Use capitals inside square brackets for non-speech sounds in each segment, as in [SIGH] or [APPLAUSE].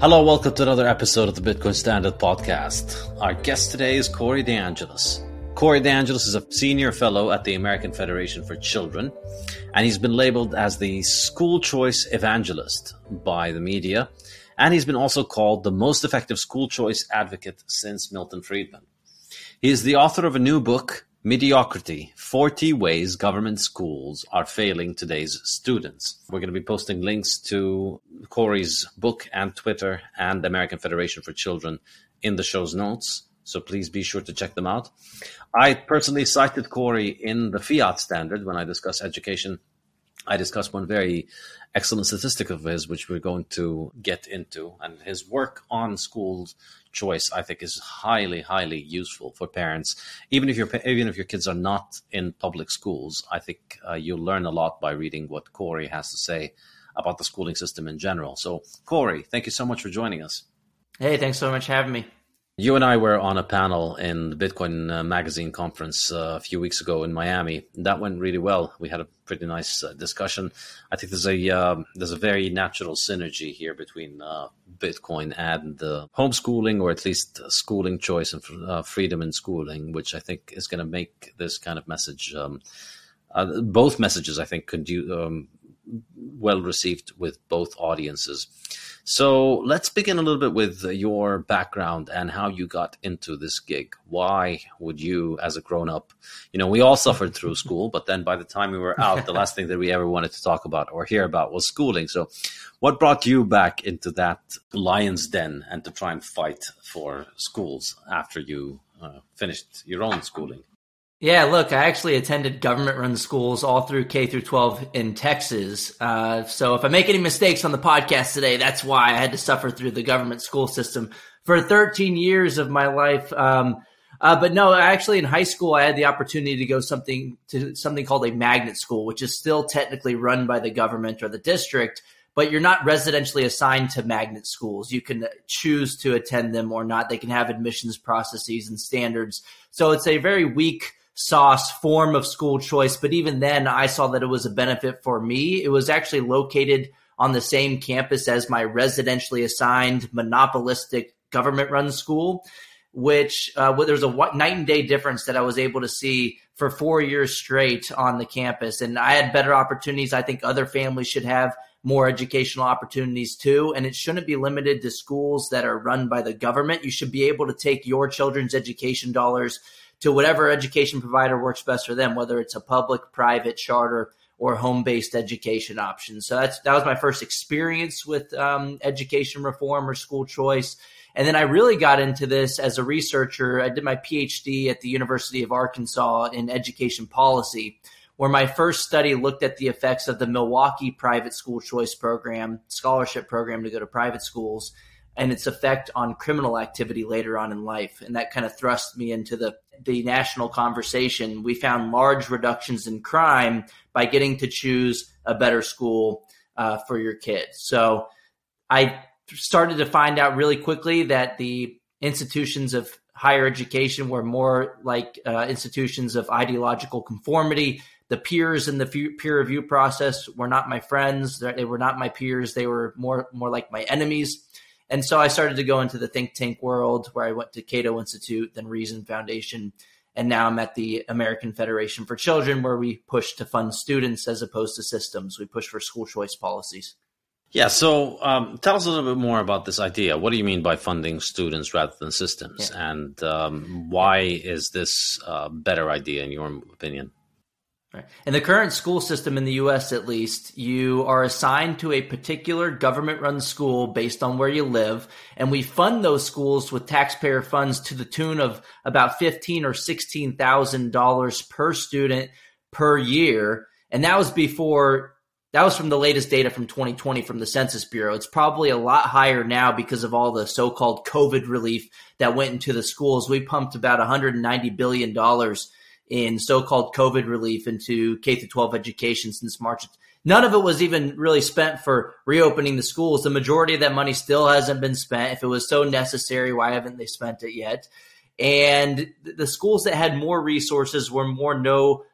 Hello, welcome to another episode of the Bitcoin Standard Podcast. Our guest today is Corey DeAngelis. Corey DeAngelis is a senior fellow at the American Federation for Children, and he's been labeled as the school choice evangelist by the media, and he's been also called the most effective school choice advocate since Milton Friedman. He is the author of a new book, Mediocrity 40 Ways Government Schools Are Failing Today's Students. We're going to be posting links to Corey's book and Twitter and the American Federation for Children in the show's notes. So please be sure to check them out. I personally cited Corey in the Fiat standard when I discuss education. I discussed one very excellent statistic of his, which we're going to get into. And his work on schools choice, I think, is highly, highly useful for parents. Even if your even if your kids are not in public schools, I think uh, you'll learn a lot by reading what Corey has to say about the schooling system in general. So, Corey, thank you so much for joining us. Hey, thanks so much for having me. You and I were on a panel in the Bitcoin uh, Magazine conference uh, a few weeks ago in Miami. That went really well. We had a pretty nice uh, discussion. I think there's a um, there's a very natural synergy here between uh, Bitcoin and homeschooling, or at least schooling choice and uh, freedom in schooling, which I think is going to make this kind of message. Um, uh, both messages, I think, could do um, well received with both audiences. So let's begin a little bit with your background and how you got into this gig. Why would you, as a grown up, you know, we all suffered through school, but then by the time we were out, the last thing that we ever wanted to talk about or hear about was schooling. So, what brought you back into that lion's den and to try and fight for schools after you uh, finished your own schooling? Yeah, look, I actually attended government run schools all through K through 12 in Texas. Uh, so if I make any mistakes on the podcast today, that's why I had to suffer through the government school system for 13 years of my life. Um, uh, but no, actually in high school, I had the opportunity to go something to something called a magnet school, which is still technically run by the government or the district, but you're not residentially assigned to magnet schools. You can choose to attend them or not. They can have admissions processes and standards. So it's a very weak, sauce form of school choice. But even then, I saw that it was a benefit for me. It was actually located on the same campus as my residentially assigned monopolistic government run school, which uh, there's a night and day difference that I was able to see for four years straight on the campus. And I had better opportunities. I think other families should have more educational opportunities too. And it shouldn't be limited to schools that are run by the government. You should be able to take your children's education dollars to whatever education provider works best for them, whether it's a public, private, charter, or home-based education option. So that's that was my first experience with um, education reform or school choice. And then I really got into this as a researcher. I did my PhD at the University of Arkansas in education policy, where my first study looked at the effects of the Milwaukee private school choice program, scholarship program to go to private schools, and its effect on criminal activity later on in life. And that kind of thrust me into the, the national conversation. We found large reductions in crime by getting to choose a better school uh, for your kids. So I started to find out really quickly that the institutions of higher education were more like uh, institutions of ideological conformity. The peers in the peer review process were not my friends; they were not my peers. They were more more like my enemies. And so I started to go into the think tank world where I went to Cato Institute, then Reason Foundation, and now I'm at the American Federation for Children where we push to fund students as opposed to systems. We push for school choice policies. Yeah, so um, tell us a little bit more about this idea. What do you mean by funding students rather than systems? Yeah. And um, why is this a better idea in your opinion? Right. In the current school system in the US, at least, you are assigned to a particular government run school based on where you live. And we fund those schools with taxpayer funds to the tune of about fifteen or $16,000 per student per year. And that was before, that was from the latest data from 2020 from the Census Bureau. It's probably a lot higher now because of all the so called COVID relief that went into the schools. We pumped about $190 billion in so-called COVID relief into K through 12 education since March. None of it was even really spent for reopening the schools. The majority of that money still hasn't been spent. If it was so necessary, why haven't they spent it yet? And the schools that had more resources were more no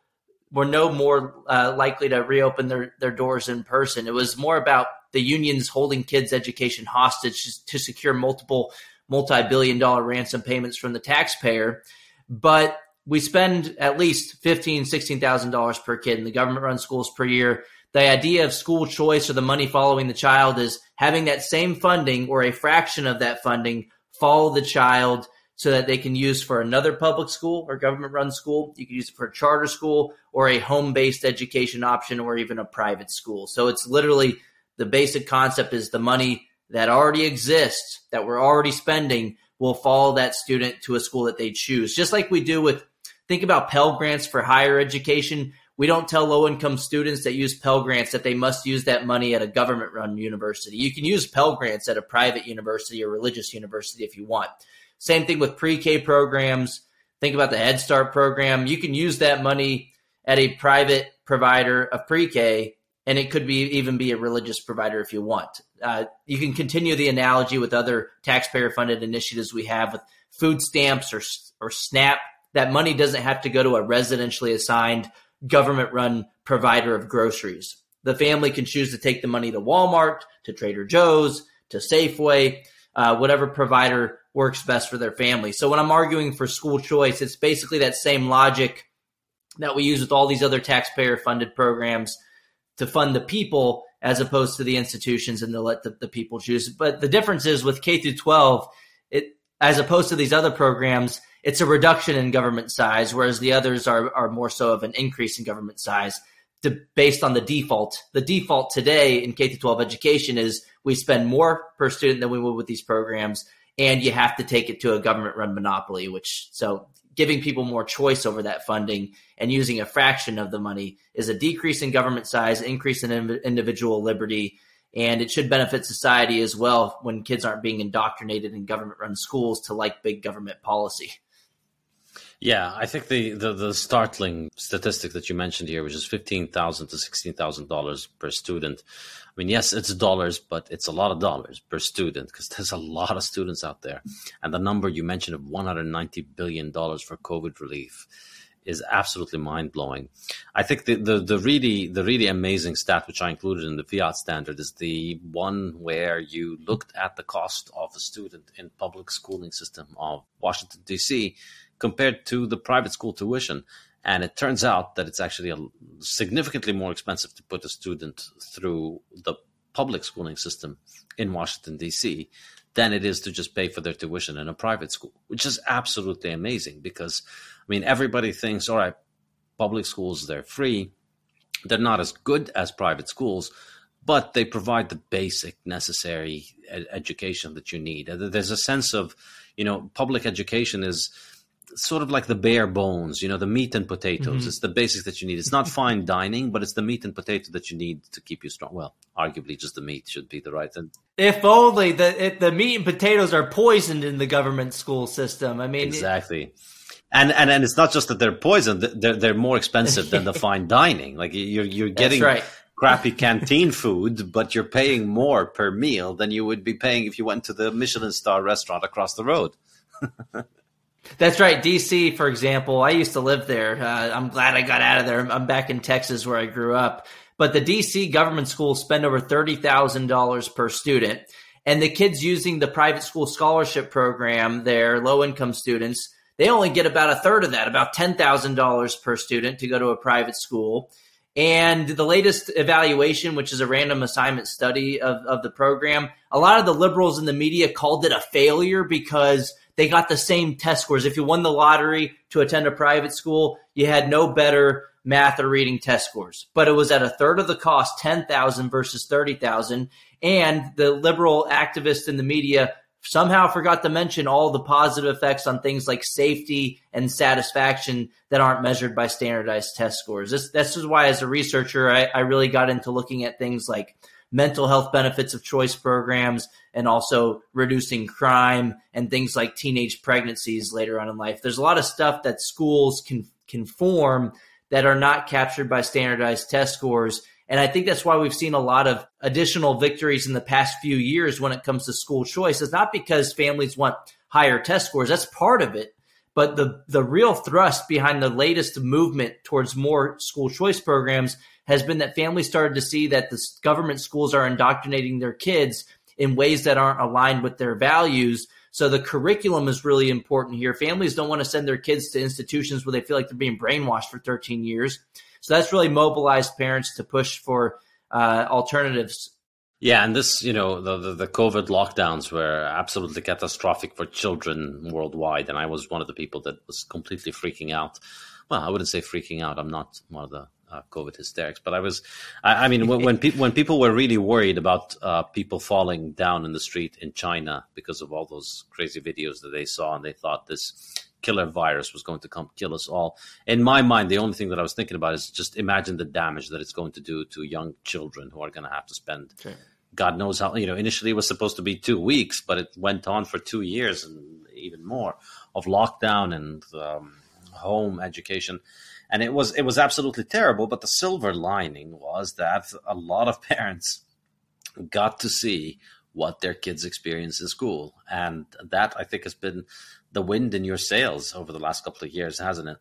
were no more uh, likely to reopen their, their doors in person. It was more about the unions holding kids' education hostage to secure multiple multi-billion dollar ransom payments from the taxpayer. But we spend at least fifteen, sixteen thousand dollars per kid in the government run schools per year. The idea of school choice or the money following the child is having that same funding or a fraction of that funding follow the child so that they can use for another public school or government run school. You can use it for a charter school or a home based education option or even a private school. So it's literally the basic concept is the money that already exists that we're already spending will follow that student to a school that they choose. Just like we do with Think about Pell Grants for higher education. We don't tell low income students that use Pell Grants that they must use that money at a government run university. You can use Pell Grants at a private university or religious university if you want. Same thing with pre K programs. Think about the Head Start program. You can use that money at a private provider of pre K, and it could be even be a religious provider if you want. Uh, you can continue the analogy with other taxpayer funded initiatives we have with food stamps or, or SNAP that money doesn't have to go to a residentially assigned government run provider of groceries. The family can choose to take the money to Walmart, to Trader Joe's, to Safeway, uh, whatever provider works best for their family. So when I'm arguing for school choice, it's basically that same logic that we use with all these other taxpayer funded programs to fund the people as opposed to the institutions and to let the, the people choose. But the difference is with K through 12, it as opposed to these other programs, it's a reduction in government size, whereas the others are, are more so of an increase in government size to, based on the default. The default today in K 12 education is we spend more per student than we would with these programs, and you have to take it to a government run monopoly, which so giving people more choice over that funding and using a fraction of the money is a decrease in government size, increase in individual liberty, and it should benefit society as well when kids aren't being indoctrinated in government run schools to like big government policy. Yeah, I think the, the, the startling statistic that you mentioned here, which is fifteen thousand to sixteen thousand dollars per student. I mean, yes, it's dollars, but it's a lot of dollars per student because there's a lot of students out there. And the number you mentioned of one hundred ninety billion dollars for COVID relief is absolutely mind blowing. I think the, the the really the really amazing stat which I included in the fiat standard is the one where you looked at the cost of a student in public schooling system of Washington D.C compared to the private school tuition. And it turns out that it's actually a, significantly more expensive to put a student through the public schooling system in Washington, D.C., than it is to just pay for their tuition in a private school, which is absolutely amazing because, I mean, everybody thinks, all right, public schools, they're free. They're not as good as private schools, but they provide the basic necessary ed- education that you need. There's a sense of, you know, public education is sort of like the bare bones, you know, the meat and potatoes. Mm-hmm. It's the basics that you need. It's not fine [LAUGHS] dining, but it's the meat and potato that you need to keep you strong. Well, arguably, just the meat should be the right thing. If only the the meat and potatoes are poisoned in the government school system. I mean, exactly. It, and, and and it's not just that they're poisoned; they're they're more expensive than the [LAUGHS] fine dining. Like you're you're getting right. crappy canteen food, but you're paying more per meal than you would be paying if you went to the Michelin star restaurant across the road. [LAUGHS] That's right. DC, for example, I used to live there. Uh, I'm glad I got out of there. I'm back in Texas where I grew up. But the DC government schools spend over $30,000 per student. And the kids using the private school scholarship program, their low income students, they only get about a third of that, about $10,000 per student to go to a private school. And the latest evaluation, which is a random assignment study of, of the program, a lot of the liberals in the media called it a failure because – they got the same test scores. If you won the lottery to attend a private school, you had no better math or reading test scores. But it was at a third of the cost, 10,000 versus 30,000. And the liberal activists in the media somehow forgot to mention all the positive effects on things like safety and satisfaction that aren't measured by standardized test scores. This, this is why, as a researcher, I, I really got into looking at things like mental health benefits of choice programs and also reducing crime and things like teenage pregnancies later on in life. There's a lot of stuff that schools can can form that are not captured by standardized test scores. And I think that's why we've seen a lot of additional victories in the past few years when it comes to school choice. It's not because families want higher test scores. That's part of it. But the, the real thrust behind the latest movement towards more school choice programs has been that families started to see that the government schools are indoctrinating their kids in ways that aren't aligned with their values. So the curriculum is really important here. Families don't want to send their kids to institutions where they feel like they're being brainwashed for 13 years. So that's really mobilized parents to push for uh, alternatives. Yeah, and this, you know, the, the, the COVID lockdowns were absolutely catastrophic for children worldwide, and I was one of the people that was completely freaking out. Well, I wouldn't say freaking out. I'm not one of the uh, COVID hysterics. But I was, I, I mean, when when, pe- when people were really worried about uh, people falling down in the street in China because of all those crazy videos that they saw, and they thought this killer virus was going to come kill us all. In my mind, the only thing that I was thinking about is just imagine the damage that it's going to do to young children who are going to have to spend. God knows how, you know, initially it was supposed to be two weeks, but it went on for two years and even more of lockdown and um, home education and it was it was absolutely terrible. But the silver lining was that a lot of [LAUGHS] parents got to see what their kids experience in school, and that I think has been the wind in your sails over the last couple of years, hasn't it?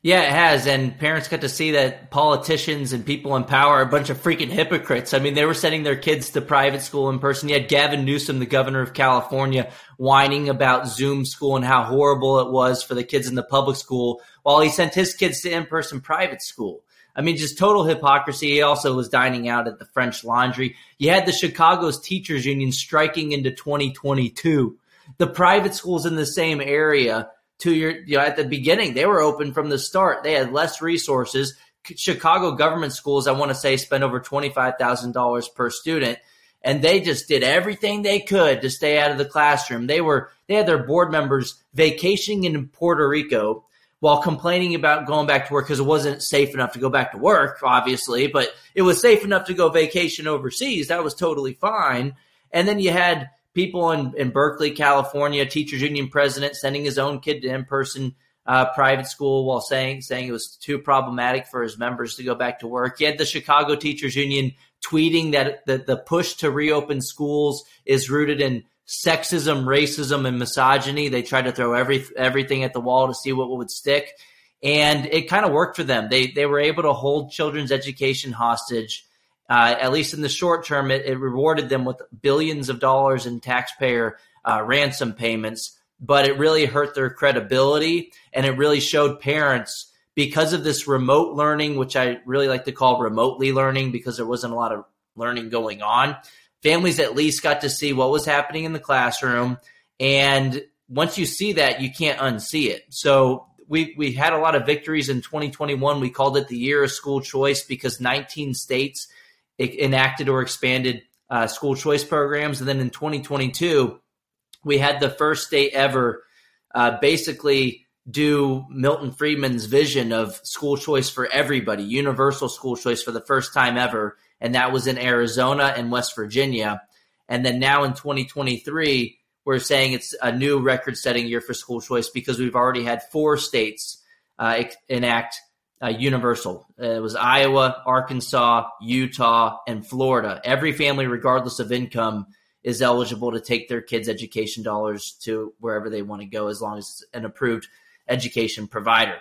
Yeah, it has. And parents got to see that politicians and people in power are a bunch of freaking hypocrites. I mean, they were sending their kids to private school in person. You had Gavin Newsom, the governor of California, whining about Zoom school and how horrible it was for the kids in the public school while he sent his kids to in person private school. I mean, just total hypocrisy. He also was dining out at the French Laundry. You had the Chicago's teachers union striking into 2022. The private schools in the same area, to your, you know, at the beginning, they were open from the start. They had less resources. Chicago government schools, I want to say, spend over $25,000 per student and they just did everything they could to stay out of the classroom. They were they had their board members vacationing in Puerto Rico while complaining about going back to work because it wasn't safe enough to go back to work, obviously, but it was safe enough to go vacation overseas. That was totally fine. And then you had people in, in Berkeley, California, teachers union president sending his own kid to in person uh, private school while saying saying it was too problematic for his members to go back to work. He had the Chicago Teachers Union tweeting that the, the push to reopen schools is rooted in sexism, racism, and misogyny. They tried to throw every everything at the wall to see what would stick, and it kind of worked for them. They they were able to hold children's education hostage. Uh, at least in the short term, it, it, rewarded them with billions of dollars in taxpayer uh, ransom payments, but it really hurt their credibility, and it really showed parents because of this remote learning, which I really like to call remotely learning because there wasn't a lot of learning going on. Families at least got to see what was happening in the classroom. And once you see that, you can't unsee it. So we, we had a lot of victories in 2021. We called it the year of school choice because 19 states enacted or expanded uh, school choice programs. And then in 2022, we had the first state ever uh, basically do Milton Friedman's vision of school choice for everybody, universal school choice for the first time ever. And that was in Arizona and West Virginia. And then now in 2023, we're saying it's a new record setting year for school choice because we've already had four states uh, enact uh, universal. Uh, it was Iowa, Arkansas, Utah, and Florida. Every family, regardless of income, is eligible to take their kids' education dollars to wherever they want to go as long as it's an approved education provider.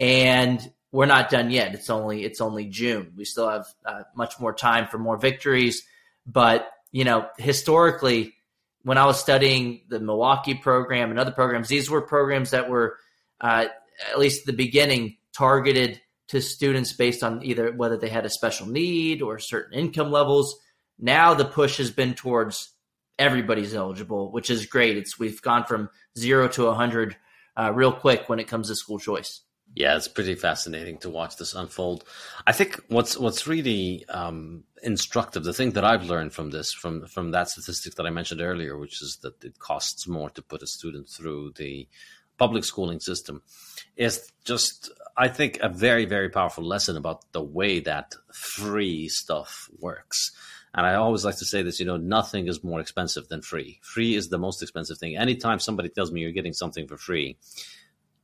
And we're not done yet. It's only it's only June. We still have uh, much more time for more victories. But you know, historically, when I was studying the Milwaukee program and other programs, these were programs that were uh, at least the beginning targeted to students based on either whether they had a special need or certain income levels. Now the push has been towards everybody's eligible, which is great. It's we've gone from zero to a hundred uh, real quick when it comes to school choice. Yeah, it's pretty fascinating to watch this unfold. I think what's what's really um, instructive, the thing that I've learned from this, from from that statistic that I mentioned earlier, which is that it costs more to put a student through the public schooling system, is just I think a very very powerful lesson about the way that free stuff works. And I always like to say this, you know, nothing is more expensive than free. Free is the most expensive thing. Anytime somebody tells me you're getting something for free,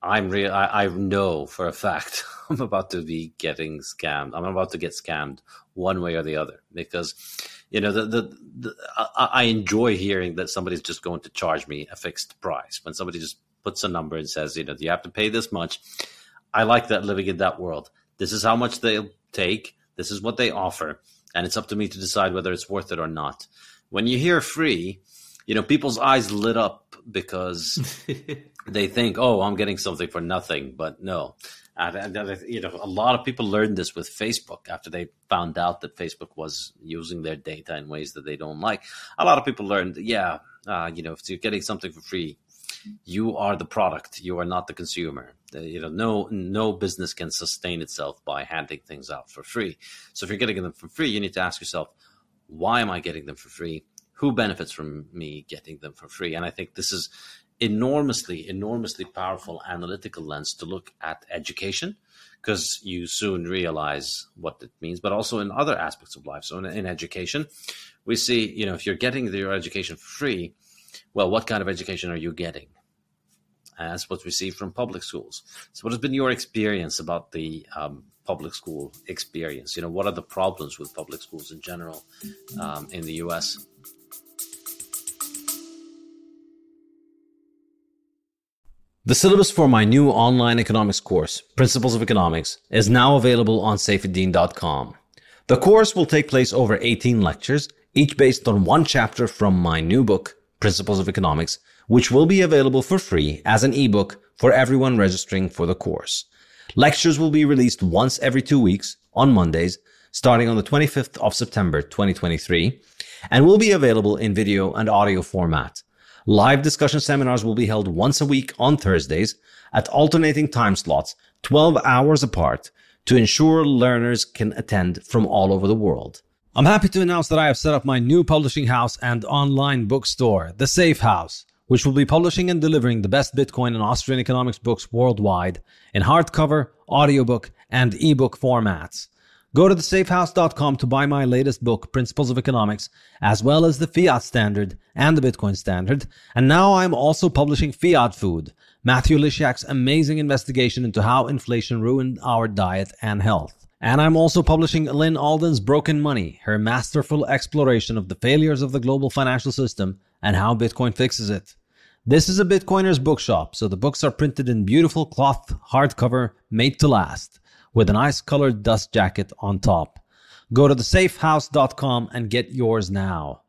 I'm real. I, I know for a fact [LAUGHS] I'm about to be getting scammed. I'm about to get scammed one way or the other because, you know, the, the, the I, I enjoy hearing that somebody's just going to charge me a fixed price when somebody just puts a number and says, you know, you have to pay this much. I like that living in that world. This is how much they'll take. This is what they offer and it's up to me to decide whether it's worth it or not. When you hear free, you know, people's eyes lit up because [LAUGHS] they think, "Oh, I'm getting something for nothing." But no, you know, a lot of people learned this with Facebook after they found out that Facebook was using their data in ways that they don't like. A lot of people learned, yeah, uh, you know, if you're getting something for free, you are the product you are not the consumer. Uh, you know no no business can sustain itself by handing things out for free. So if you're getting them for free you need to ask yourself why am i getting them for free? Who benefits from me getting them for free? And i think this is enormously enormously powerful analytical lens to look at education because you soon realize what it means but also in other aspects of life. So in, in education we see you know if you're getting your education for free well, what kind of education are you getting? That's what we see from public schools. So, what has been your experience about the um, public school experience? You know, what are the problems with public schools in general um, in the U.S.? The syllabus for my new online economics course, Principles of Economics, is now available on saifedean.com. The course will take place over 18 lectures, each based on one chapter from my new book, Principles of Economics, which will be available for free as an ebook for everyone registering for the course. Lectures will be released once every two weeks on Mondays, starting on the 25th of September 2023, and will be available in video and audio format. Live discussion seminars will be held once a week on Thursdays at alternating time slots, 12 hours apart, to ensure learners can attend from all over the world. I'm happy to announce that I have set up my new publishing house and online bookstore, The Safe House, which will be publishing and delivering the best Bitcoin and Austrian economics books worldwide in hardcover, audiobook, and ebook formats. Go to thesafehouse.com to buy my latest book, Principles of Economics, as well as the Fiat Standard and the Bitcoin Standard. And now I'm also publishing Fiat Food, Matthew Lysiak's amazing investigation into how inflation ruined our diet and health. And I'm also publishing Lyn Alden's Broken Money, her masterful exploration of the failures of the global financial system and how Bitcoin fixes it. This is a Bitcoiner's bookshop, so the books are printed in beautiful cloth hardcover made to last with an ice colored dust jacket on top. Go to thesafehouse.com and get yours now.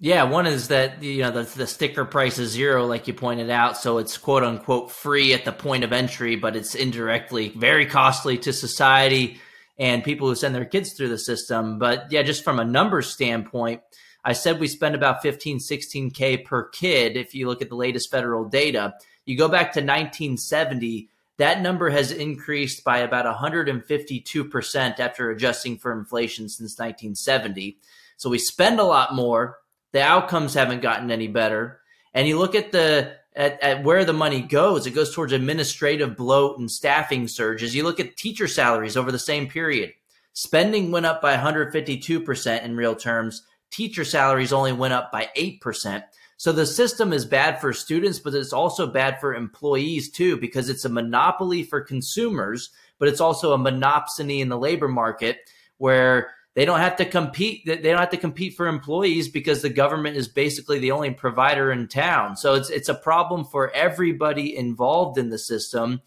Yeah, one is that you know the, the sticker price is zero, like you pointed out, so it's quote unquote free at the point of entry, but it's indirectly very costly to society and people who send their kids through the system. But yeah, just from a numbers standpoint, I said we spend about 15, 16K per kid if you look at the latest federal data. You go back to 1970, that number has increased by about 152% after adjusting for inflation since 1970. So we spend a lot more. The outcomes haven't gotten any better. And you look at the at, at where the money goes, it goes towards administrative bloat and staffing surges. You look at teacher salaries over the same period. Spending went up by 152% in real terms. Teacher salaries only went up by 8%. So the system is bad for students, but it's also bad for employees too, because it's a monopoly for consumers, but it's also a monopsony in the labor market where they don't have to compete. They don't have to compete for employees because the government is basically the only provider in town. So it's it's a problem for everybody involved in the system.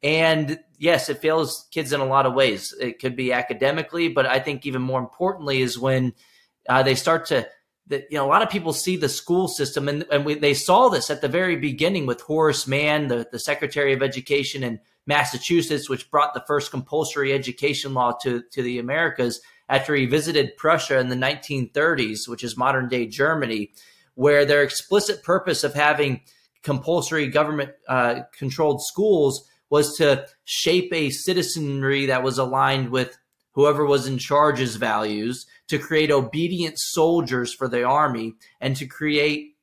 And yes, it fails kids in a lot of ways. It could be academically, but I think even more importantly is when uh, they start to you know a lot of people see the school system and, and we, they saw this at the very beginning with Horace Mann, the, the Secretary of Education in Massachusetts, which brought the first compulsory education law to, to the Americas after he visited Prussia in the 1930s, which is modern day Germany, where their explicit purpose of having compulsory government uh, controlled schools was to shape a citizenry that was aligned with whoever was in charge's values to create obedient soldiers for the army and to create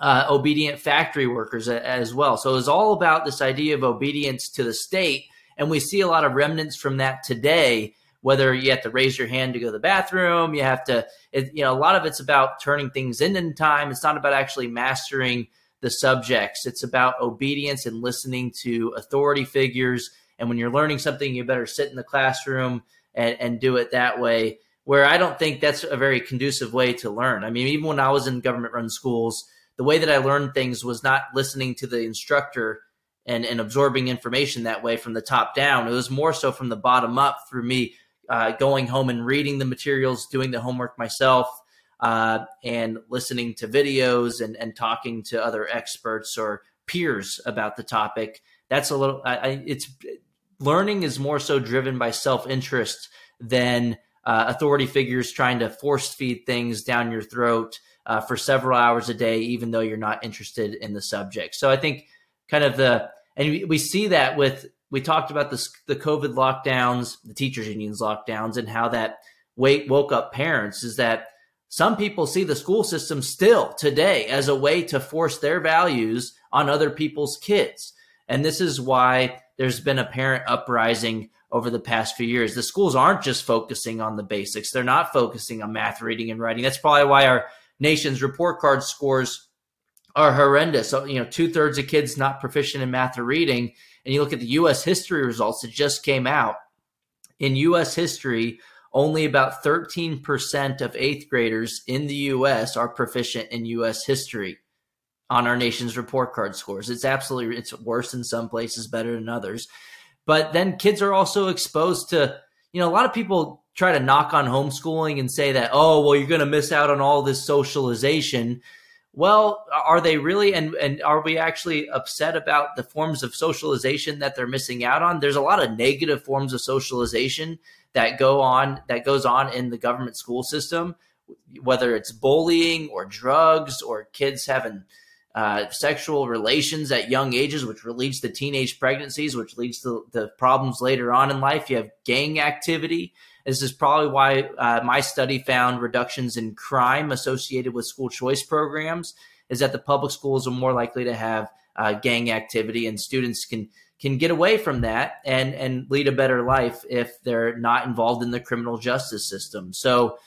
uh, obedient factory workers as well. So it was all about this idea of obedience to the state. And we see a lot of remnants from that today, whether you have to raise your hand to go to the bathroom, you have to, it, you know, a lot of it's about turning things in in time. It's not about actually mastering the subjects. It's about obedience and listening to authority figures. And when you're learning something, you better sit in the classroom and, and do it that way where I don't think that's a very conducive way to learn. I mean, even when I was in government run schools, the way that I learned things was not listening to the instructor and, and absorbing information that way from the top down. It was more so from the bottom up through me uh, going home and reading the materials, doing the homework myself, uh, and listening to videos and, and talking to other experts or peers about the topic. That's a little, I, I, it's learning is more so driven by self interest than uh, authority figures trying to force feed things down your throat uh, for several hours a day, even though you're not interested in the subject. So I think kind of the, and we see that with, we talked about the COVID lockdowns, the teachers unions lockdowns, and how that wake, woke up parents is that some people see the school system still today as a way to force their values on other people's kids. And this is why there's been a parent uprising over the past few years. The schools aren't just focusing on the basics. They're not focusing on math, reading, and writing. That's probably why our nation's report card scores are horrendous. So, you know, two thirds of kids not proficient in math or reading. And you look at the U.S. history results that just came out. In U.S. history, only about 13% of eighth graders in the U.S. are proficient in U.S. history on our nation's report card scores. It's absolutely, it's worse in some places, better than others. But then kids are also exposed to, you know, a lot of people try to knock on homeschooling and say that, oh, well, you're going to miss out on all this socialization. Well, are they really? And and are we actually upset about the forms of socialization that they're missing out on? There's a lot of negative forms of socialization that go on that goes on in the government school system, whether it's bullying or drugs or kids having uh, sexual relations at young ages, which leads to teenage pregnancies, which leads to the problems later on in life. You have gang activity. This is probably why uh, my study found reductions in crime associated with school choice programs. Is that the public schools are more likely to have uh, gang activity, and students can can get away from that and and lead a better life if they're not involved in the criminal justice system. So,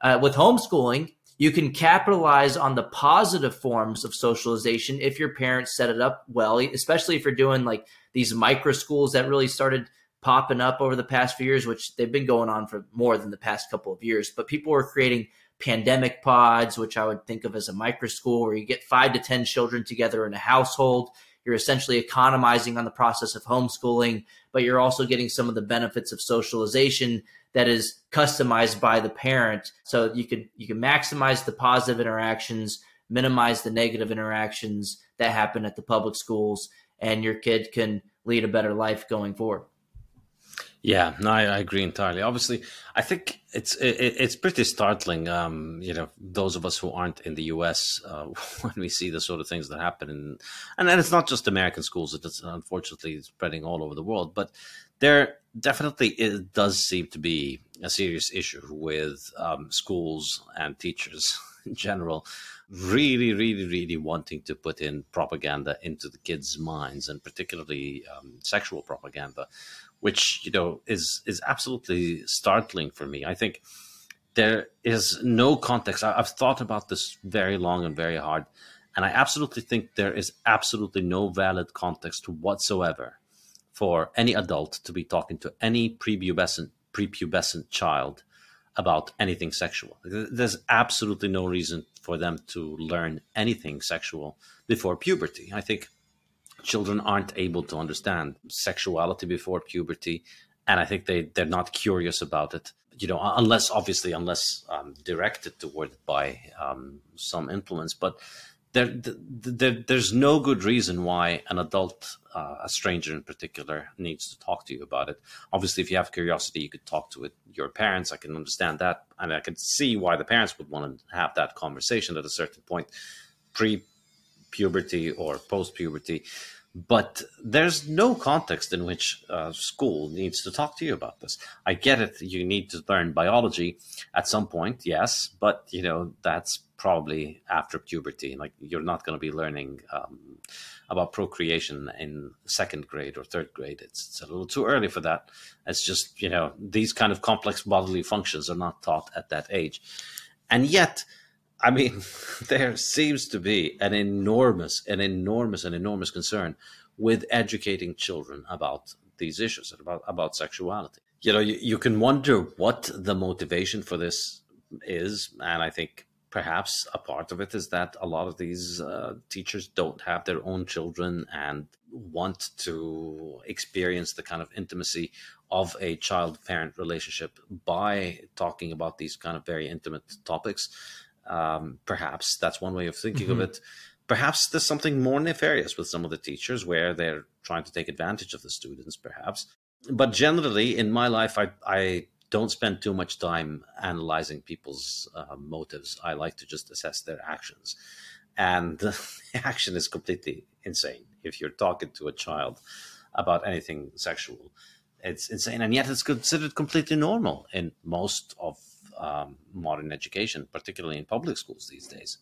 uh, with homeschooling, you can capitalize on the positive forms of socialization if your parents set it up well, especially if you're doing like these micro schools that really started popping up over the past few years, which they've been going on for more than the past couple of years. But people were creating pandemic pods, which I would think of as a micro school where you get five to 10 children together in a household. You're essentially economizing on the process of homeschooling, but you're also getting some of the benefits of socialization that is customized by the parent. So you can you can maximize the positive interactions, minimize the negative interactions that happen at the public schools, and your kid can lead a better life going forward. Yeah, no, I, I, agree entirely. Obviously, I think it's it, it's pretty startling. Um, you know, those of us who aren't in the U.S. Uh, [LAUGHS] when we see the sort of things that happen, in, and then it's not just American schools; it's unfortunately spreading all over the world. But there definitely it does seem to be a serious issue with um, schools and teachers [LAUGHS] in general really, really, really wanting to put in propaganda into the kids' minds, and particularly um, sexual propaganda, which you know is is absolutely startling for me. I think there is no context. I, I've thought about this very long and very hard, and I absolutely think there is absolutely no valid context whatsoever for any adult to be talking to any prepubescent prepubescent child about anything sexual. There's absolutely no reason for them to learn anything sexual before puberty. I think children aren't able to understand sexuality before puberty, and I think they they're not curious about it. You know, unless obviously unless um, directed toward it by um, some influence, but there, there, there's no good reason why an adult, uh, a stranger in particular, needs to talk to you about it. Obviously, if you have curiosity, you could talk to it, your parents. I can understand that, and I can see why the parents would want to have that conversation at a certain point, pre-puberty or post-puberty. But there's no context in which uh, school needs to talk to you about this. I get it; you need to learn biology at some point, yes, but you know that's probably after puberty. Like you're not going to be learning um, about procreation in second grade or third grade. It's, it's a little too early for that. It's just you know these kind of complex bodily functions are not taught at that age, and yet. I mean, [LAUGHS] there seems to be an enormous, an enormous, an enormous concern with educating children about these issues about about sexuality. You know, you, you can wonder what the motivation for this is, and I think perhaps a part of it is that a lot of these uh, teachers don't have their own children and want to experience the kind of intimacy of a child parent relationship by talking about these kind of very intimate topics. Um, perhaps that's one way of thinking mm-hmm. of it. Perhaps there's something more nefarious with some of the teachers where they're trying to take advantage of the students, perhaps. But generally, in my life, I, I don't spend too much time analyzing people's uh, motives. I like to just assess their actions. And [LAUGHS] the action is completely insane. If you're talking to a child about anything sexual, it's insane. And yet it's considered completely normal in most of um, modern education, particularly in public schools these days.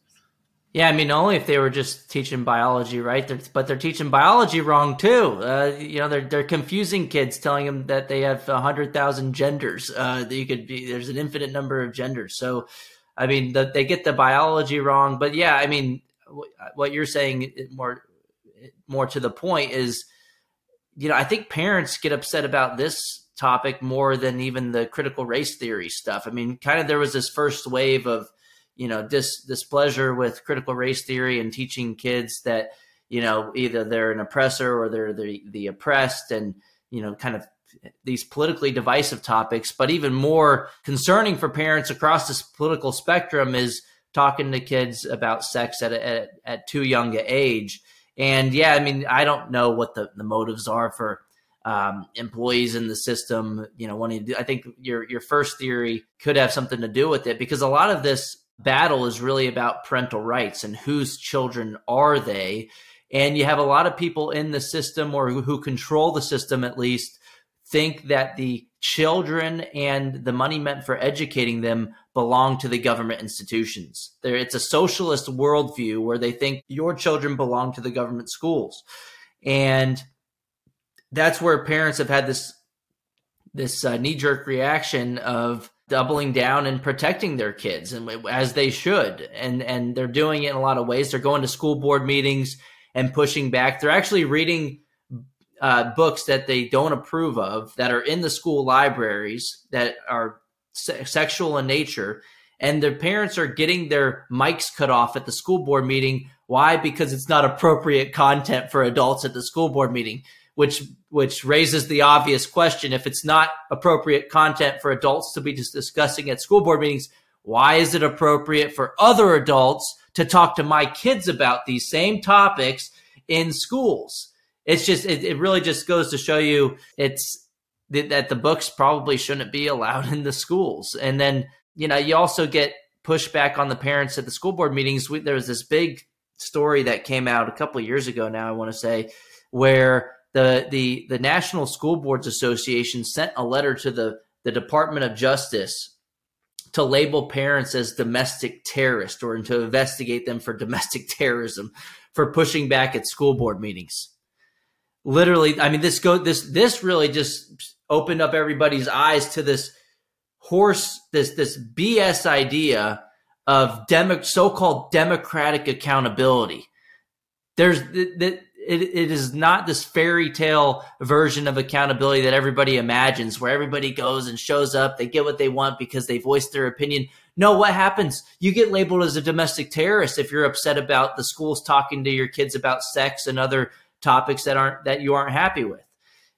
Yeah, I mean, only if they were just teaching biology, right? They're, but they're teaching biology wrong too. Uh, you know, they're they're confusing kids, telling them that they have hundred thousand genders. Uh, that you could be there's an infinite number of genders. So, I mean, the, they get the biology wrong. But yeah, I mean, what you're saying more more to the point is, you know, I think parents get upset about this topic more than even the critical race theory stuff. I mean, kind of there was this first wave of you know dis displeasure with critical race theory and teaching kids that you know either they're an oppressor or they're the the oppressed and you know kind of these politically divisive topics but even more concerning for parents across this political spectrum is talking to kids about sex at, at, at too young an age. And yeah, I mean, I don't know what the, the motives are for um, employees in the system, you know, wanting to do, I think your, your first theory could have something to do with it because a lot of this battle is really about parental rights and whose children are they. And you have a lot of people in the system or who, who control the system at least think that the children and the money meant for educating them belong to the government institutions. There, it's a socialist worldview where they think your children belong to the government schools, and that's where parents have had this this uh, knee jerk reaction of doubling down and protecting their kids, and as they should, and and they're doing it in a lot of ways. They're going to school board meetings and pushing back. They're actually reading uh, books that they don't approve of that are in the school libraries that are se- sexual in nature. And their parents are getting their mics cut off at the school board meeting. Why? Because it's not appropriate content for adults at the school board meeting which which raises the obvious question if it's not appropriate content for adults to be discussing at school board meetings why is it appropriate for other adults to talk to my kids about these same topics in schools it's just it, it really just goes to show you it's that the books probably shouldn't be allowed in the schools. And then, you know, you also get pushback on the parents at the school board meetings. We, there was this big story that came out a couple of years ago now, I want to say, where the, the, the National School Boards Association sent a letter to the, the Department of Justice to label parents as domestic terrorists or to investigate them for [LAUGHS] domestic terrorism for pushing back at school board meetings. Literally i mean this go this this really just opened up everybody's eyes to this horse this this bs idea of demo, so-called democratic accountability. There's that it, it is not this fairy tale version of accountability that everybody imagines where everybody goes and shows up they get what they want because they voiced their opinion no what happens you get labeled as a domestic terrorist if you're upset about the schools talking to your kids about sex and other topics that aren't that you aren't happy with.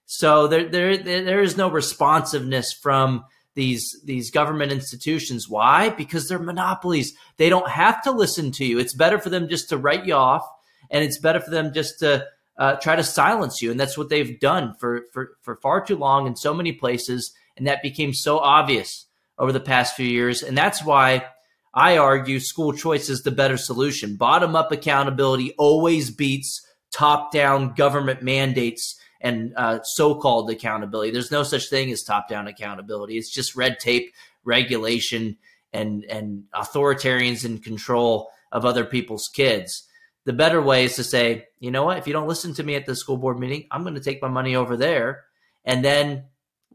So there there there is no responsiveness from these these government institutions. Why? Because they're monopolies. They don't have to listen to you. It's better for them just to write you off, and it's better for them just to uh, try to silence you. And that's what they've done for for for far too long in so many places. And that became so obvious over the past few years. And that's why I argue school choice is the better solution. Bottom up accountability always beats top down government mandates and uh, so called accountability. There's no such thing as top down accountability. It's just red tape, regulation, and, and authoritarians in control of other people's kids. The better way is to say, you know what, if you don't listen to me at the school board meeting, I'm going to take my money over there. And then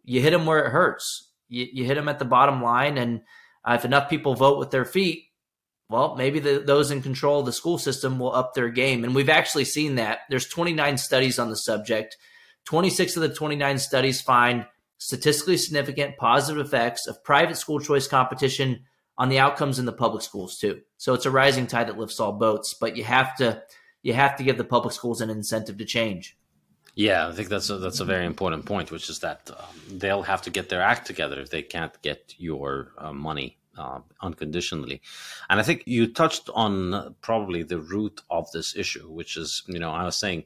you hit them where it hurts. You, you hit them at the bottom line. And uh, if enough people vote with their feet, well, maybe the, those in control of the school system will up their game. And we've actually seen that. There's 29 studies on the subject. 26 of the 29 studies find statistically significant positive effects of private school choice competition on the outcomes in the public schools too. So it's a rising tide that lifts all boats, but you have to you have to give the public schools an incentive to change. Yeah, I think that's a, that's a very important point, which is that um, they'll have to get their act together if they can't get your uh, money uh, unconditionally. And I think you touched on probably the root of this issue, which is, you know, I was saying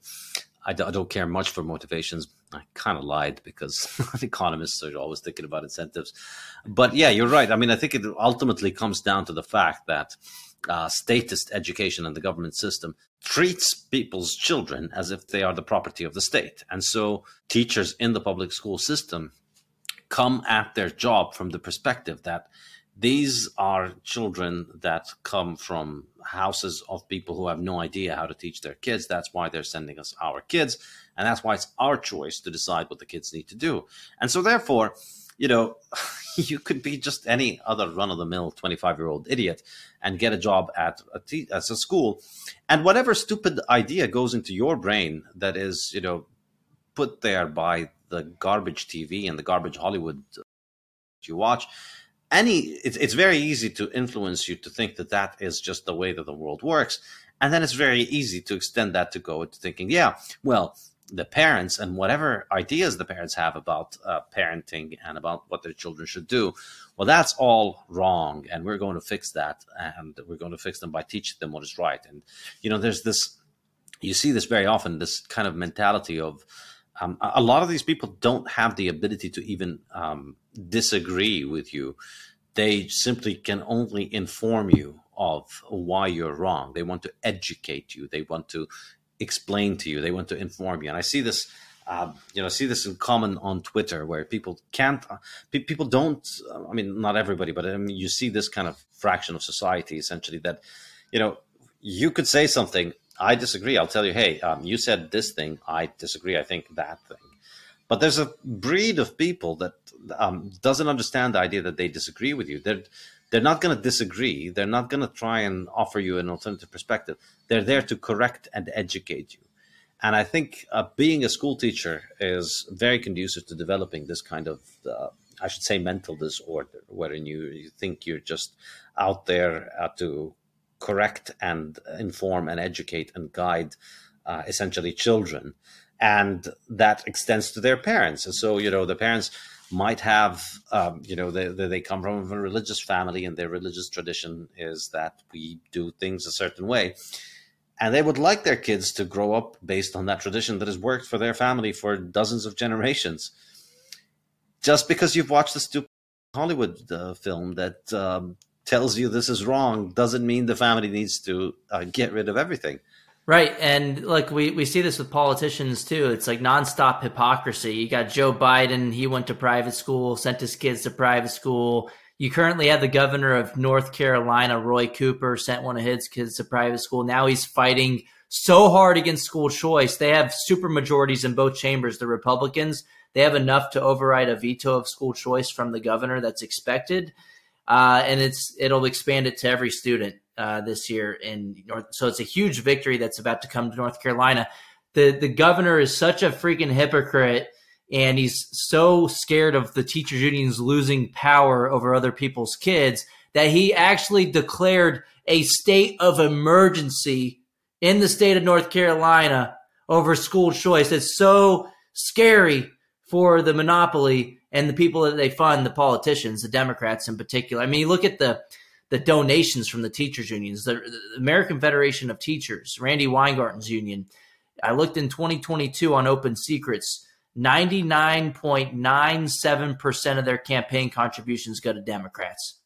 I d- I don't care much for motivations. I kind of lied because [LAUGHS] economists are always thinking about incentives. But yeah, you're right. I mean, I think it ultimately comes down to the fact that uh, statist education and the government system treats people's children as if they are the property of the state. And so teachers in the public school system come at their job from the perspective that these are children that come from houses of people who have no idea how to teach their kids. That's why they're sending us our kids. And that's why it's our choice to decide what the kids need to do. And so, therefore, you know, [LAUGHS] you could be just any other run of the mill 25 year old idiot and get a job at a, t- at a school. And whatever stupid idea goes into your brain that is, you know, put there by the garbage TV and the garbage Hollywood uh, you watch, any it's, it's very easy to influence you to think that that is just the way that the world works and then it's very easy to extend that to go to thinking yeah well the parents and whatever ideas the parents have about uh, parenting and about what their children should do well, that's all wrong, and we're going to fix that, and we're going to fix them by teaching them what is right. And you know, there's this, you see this very often, this kind of mentality of. Um, a lot of these people don't have the ability to even um, disagree with you. They simply can only inform you of why you're wrong. They want to educate you. They want to explain to you. They want to inform you. And I see this um, you know, I see this in common on Twitter where people can't, uh, people don't. Uh, I mean, not everybody, but I mean, you see this kind of fraction of society essentially that, you know, you could say something. I disagree. I'll tell you, hey, um, you said this thing. I disagree. I think that thing. But there's a breed of people that um, doesn't understand the idea that they disagree with you. They're they're not going to disagree. They're not going to try and offer you an alternative perspective. They're there to correct and educate you. And I think uh, being a school teacher is very conducive to developing this kind of, uh, I should say, mental disorder, wherein you, you think you're just out there uh, to correct and inform and educate and guide uh, essentially children. And that extends to their parents. And so, you know, the parents might have, um, you know, they, they come from a religious family and their religious tradition is that we do things a certain way and they would like their kids to grow up based on that tradition that has worked for their family for dozens of generations. Just because you've watched a stupid Hollywood uh, film that um, tells you this is wrong doesn't mean the family needs to uh, get rid of everything. Right. And like we, we see this with politicians too. It's like nonstop hypocrisy. You got Joe Biden, he went to private school, sent his kids to private school. You currently have the governor of North Carolina, Roy Cooper, sent one of his kids to private school. Now he's fighting so hard against school choice. They have super majorities in both chambers. The Republicans, they have enough to override a veto of school choice from the governor that's expected. Uh, and it's it'll expand it to every student uh, this year in North. So it's a huge victory that's about to come to North Carolina. The the governor is such a freaking hypocrite and he's so scared of the teachers unions losing power over other people's kids that he actually declared a state of emergency in the state of North Carolina over school choice. It's so scary for the monopoly and the people that they fund, the politicians, the Democrats in particular. I mean, you look at the the donations from the teachers unions, the, the American Federation of Teachers, Randi Weingarten's union. I looked in 2022 on Open Secrets 99.97% of their campaign contributions go to Democrats.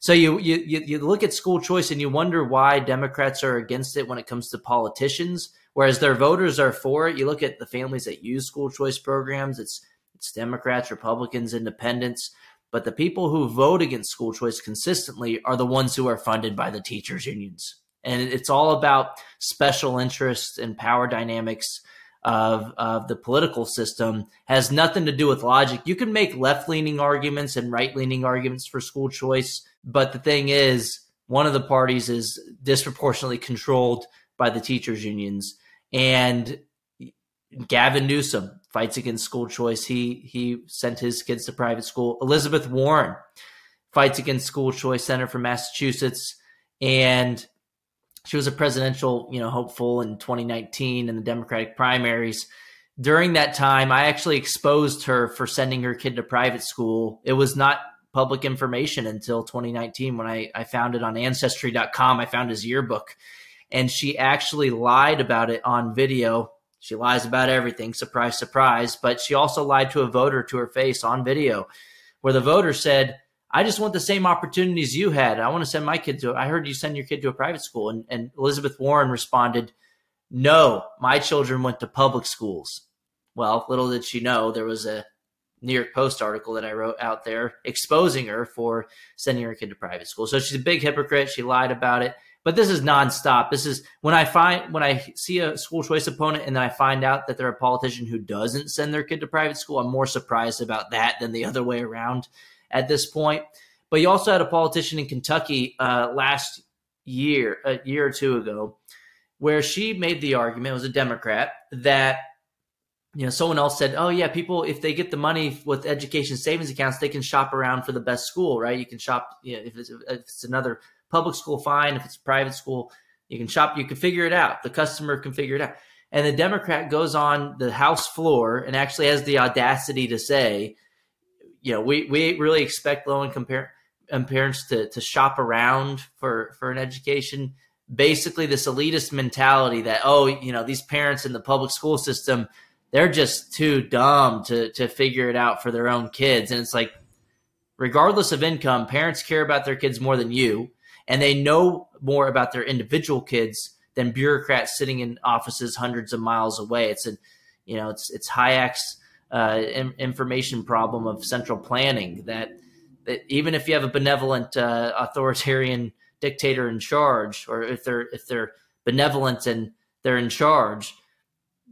So you, you you look at school choice and you wonder why Democrats are against it when it comes to politicians, whereas their voters are for it. You look at the families that use school choice programs, it's it's Democrats, Republicans, Independents, but the people who vote against school choice consistently are the ones who are funded by the teachers unions. And it's all about special interests and power dynamics of, of the political system has nothing to do with logic. You can make left leaning arguments and right leaning arguments for school choice, but the thing is, one of the parties is disproportionately controlled by the teachers' unions. And Gavin Newsom fights against school choice. He he sent his kids to private school. Elizabeth Warren fights against school choice, senator from Massachusetts, and she was a presidential, you know, hopeful in 2019 in the Democratic primaries. During that time, I actually exposed her for sending her kid to private school. It was not public information until 2019 when I, I found it on ancestry.com. I found his yearbook and she actually lied about it on video. She lies about everything, surprise, surprise. But she also lied to a voter to her face on video, where the voter said, I just want the same opportunities you had. I want to send my kid to. I heard you send your kid to a private school, and, and Elizabeth Warren responded, "No, my children went to public schools." Well, little did she know there was a New York Post article that I wrote out there exposing her for sending her kid to private school. So she's a big hypocrite. She lied about it. But this is nonstop. This is when I find when I see a school choice opponent and then I find out that they're a politician who doesn't send their kid to private school. I'm more surprised about that than the other way around at this point. But you also had a politician in Kentucky uh, last year, a year or two ago, where she made the argument, was a Democrat, that you know someone else said, "Oh yeah, people if they get the money with education savings accounts, they can shop around for the best school, right? You can shop you know, if, it's, if it's another public school, fine. If it's a private school, you can shop. You can figure it out. The customer can figure it out." And the Democrat goes on the House floor and actually has the audacity to say you know, we, we really expect low income parents. um, parents to to shop around for for an education. Basically, this elitist mentality that oh, you know, these parents in the public school system, they're just too dumb to to figure it out for their own kids, and it's like, regardless of income, parents care about their kids more than you, and they know more about their individual kids than bureaucrats sitting in offices hundreds of miles away. It's a, you know, it's it's Hayek's uh, information problem of central planning that that even if you have a benevolent uh, authoritarian dictator in charge, or if they're if they're benevolent and they're in charge,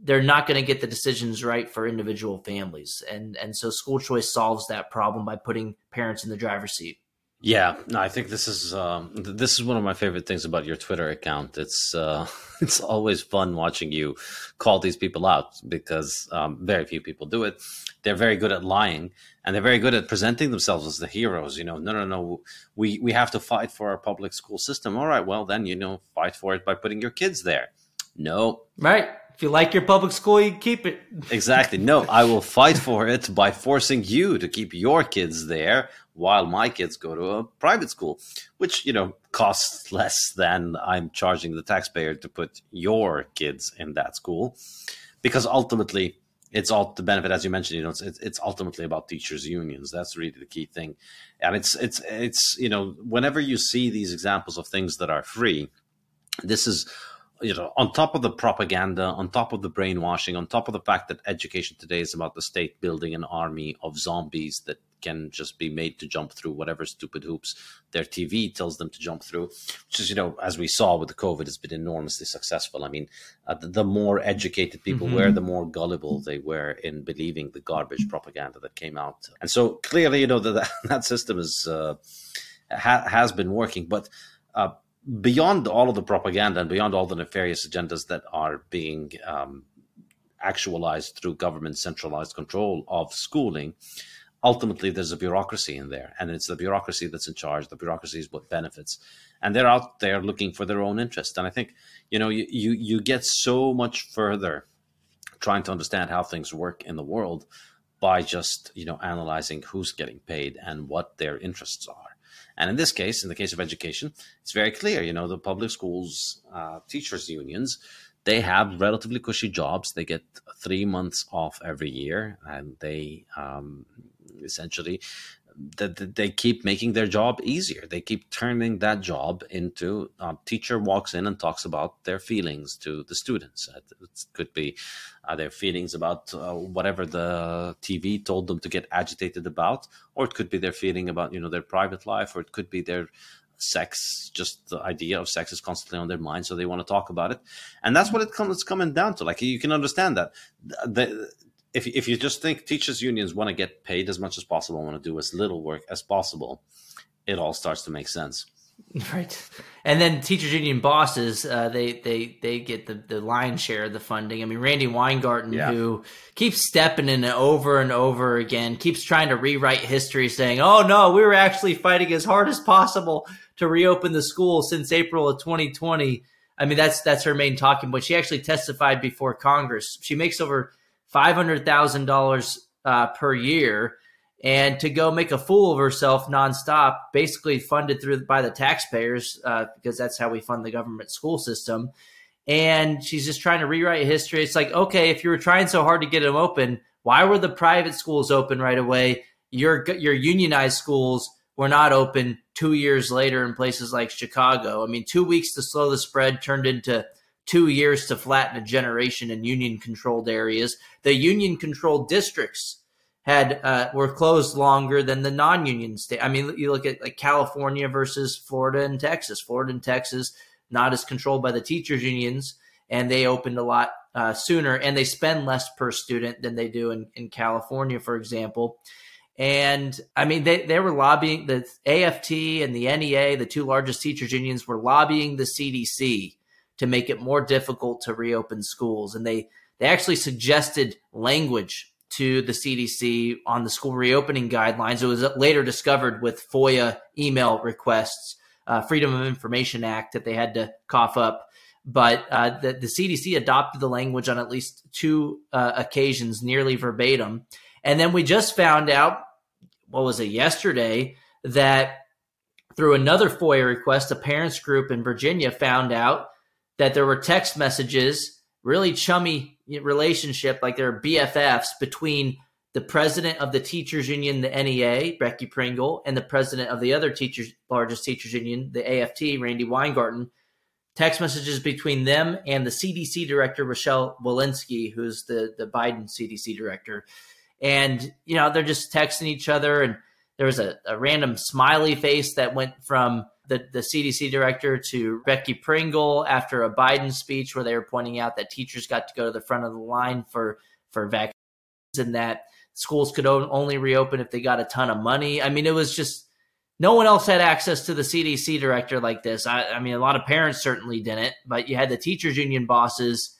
they're not going to get the decisions right for individual families, and and so school choice solves that problem by putting parents in the driver's seat. Yeah, no, I think this is um, this is one of my favorite things about your Twitter account. It's uh, [LAUGHS] it's always fun watching you call these people out because um, very few people do it. They're very good at lying, and they're very good at presenting themselves as the heroes. You know, no, no, no, we we have to fight for our public school system. All right, well then you know, fight for it by putting your kids there. No, right. If you like your public school, you keep it. [LAUGHS] exactly. No, I will fight for it by forcing you to keep your kids there while my kids go to a private school, which, you know, costs [LAUGHS] less than I'm charging the taxpayer to put your kids in that school. Because ultimately, it's all the benefit, as you mentioned. You know, it's, it's ultimately about teachers' unions. That's really the key thing, and it's it's it's you know, whenever you see these examples of things that are free, this is you know, on top of the propaganda, on top of the brainwashing, on top of the fact that education today is about the state building an army of zombies that can just be made to jump through whatever stupid hoops their TV tells them to jump through, which is, you know, as we saw with the COVID, has been enormously successful. I mean, uh, the, the, more educated people mm-hmm. were, the more gullible they were in believing the garbage propaganda that came out. And so clearly, you know, that that [LAUGHS] system is uh, ha- has been working, but. Uh, beyond all of the propaganda and beyond all the nefarious agendas that are being um, actualized through government centralized control of schooling, ultimately there's a bureaucracy in there. And it's the bureaucracy that's in charge. The bureaucracy is what benefits. And they're out there looking for their own interest. And I think, you know, you, you, you get so much further trying to understand how things work in the world by just, you know, analyzing who's getting paid and what their interests are. And in this case, in the case of education, it's very clear. You know, the public schools uh, teachers unions, they have relatively cushy jobs. They get three months off every year, and they um, essentially that they keep making their job easier. They keep turning that job into a um, teacher walks in and talks about their feelings to the students. It could be uh, their feelings about uh, whatever the TV told them to get agitated about, or it could be their feeling about you know their private life, or it could be their sex. Just the idea of sex is constantly on their mind, so they want to talk about it, and that's what it comes it's coming down to. Like you can understand that the if if you just think teachers unions want to get paid as much as possible, want to do as little work as possible, it all starts to make sense. [LAUGHS] Right, and then teachers union bosses, uh, they they they get the the lion's share of the funding. I mean, Randi Weingarten, yeah. who keeps stepping in it over and over again, keeps trying to rewrite history, saying, "Oh no, we were actually fighting as hard as possible to reopen the school since April of 2020." I mean, that's that's her main talking point. She actually testified before Congress. She makes over five hundred thousand uh, dollars per year, and to go make a fool of herself nonstop, basically funded through by the taxpayers uh, because that's how we fund the government school system. And she's just trying to rewrite history. It's like, okay, if you were trying so hard to get them open, why were the private schools open right away? Your your unionized schools were not open two years later in places like Chicago. I mean, two weeks to slow the spread turned into two years to flatten a generation in union controlled areas. The union controlled districts had uh, were closed longer than the non-union state. I mean, you look at like California versus Florida and Texas. Florida and Texas not as controlled by the teachers unions, and they opened a lot uh, sooner, and they spend less per student than they do in, in California, for example. And I mean, they, they were lobbying the AFT and the NEA, the two largest teachers unions, were lobbying the CDC to make it more difficult to reopen schools. And they, they actually suggested language to the CDC on the school reopening guidelines. It was later discovered with FOIA email requests, uh, Freedom of Information Act that they had to cough up. But uh, the, the, CDC adopted the language on at least two uh, occasions, nearly verbatim. And then we just found out, what was it, yesterday, that through another FOIA request, a parents group in Virginia found out that there were text messages, really chummy relationship, like there are BFFs between the president of the teachers union, the NEA, Becky Pringle, and the president of the other teachers, largest teachers union, the AFT, Randi Weingarten. Text messages between them and the CDC director, Rochelle Walensky, who's the, the Biden CDC director. And, you know, they're just texting each other. And there was a, a random smiley face that went from the, the CDC director to Becky Pringle after a Biden speech where they were pointing out that teachers got to go to the front of the line for, for vaccines and that schools could only reopen if they got a ton of money. I mean, it was just no one else had access to the CDC director like this. I, I mean, a lot of parents certainly didn't, but you had the teachers union bosses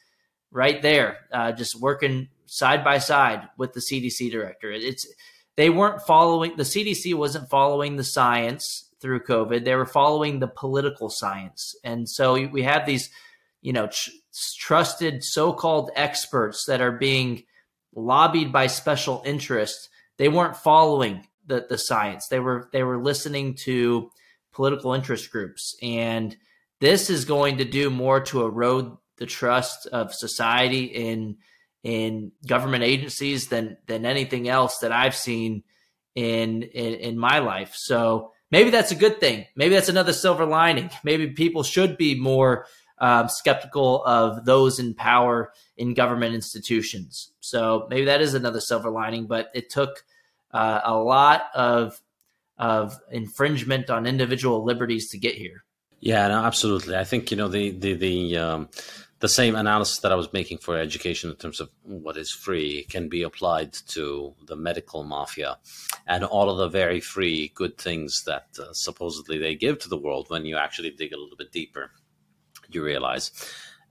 right there, uh, just working side by side with the CDC director. It's they weren't following the CDC wasn't following the science through COVID. They were following the political science, and so we have these, you know, tr- trusted so-called experts that are being lobbied by special interests, they weren't following the, the science. They were they were listening to political interest groups. And this is going to do more to erode the trust of society in in government agencies than than anything else that I've seen in, in in, my life. So maybe that's a good thing. Maybe that's another silver lining. Maybe people should be more um, skeptical of those in power in government institutions. So maybe that is another silver lining, but it took uh, a lot of of infringement on individual liberties to get here. Yeah, no, absolutely. I think you know the the the um, the same analysis that I was making for education in terms of what is free can be applied to the medical mafia and all of the very free good things that uh, supposedly they give to the world. When you actually dig a little bit deeper, you realize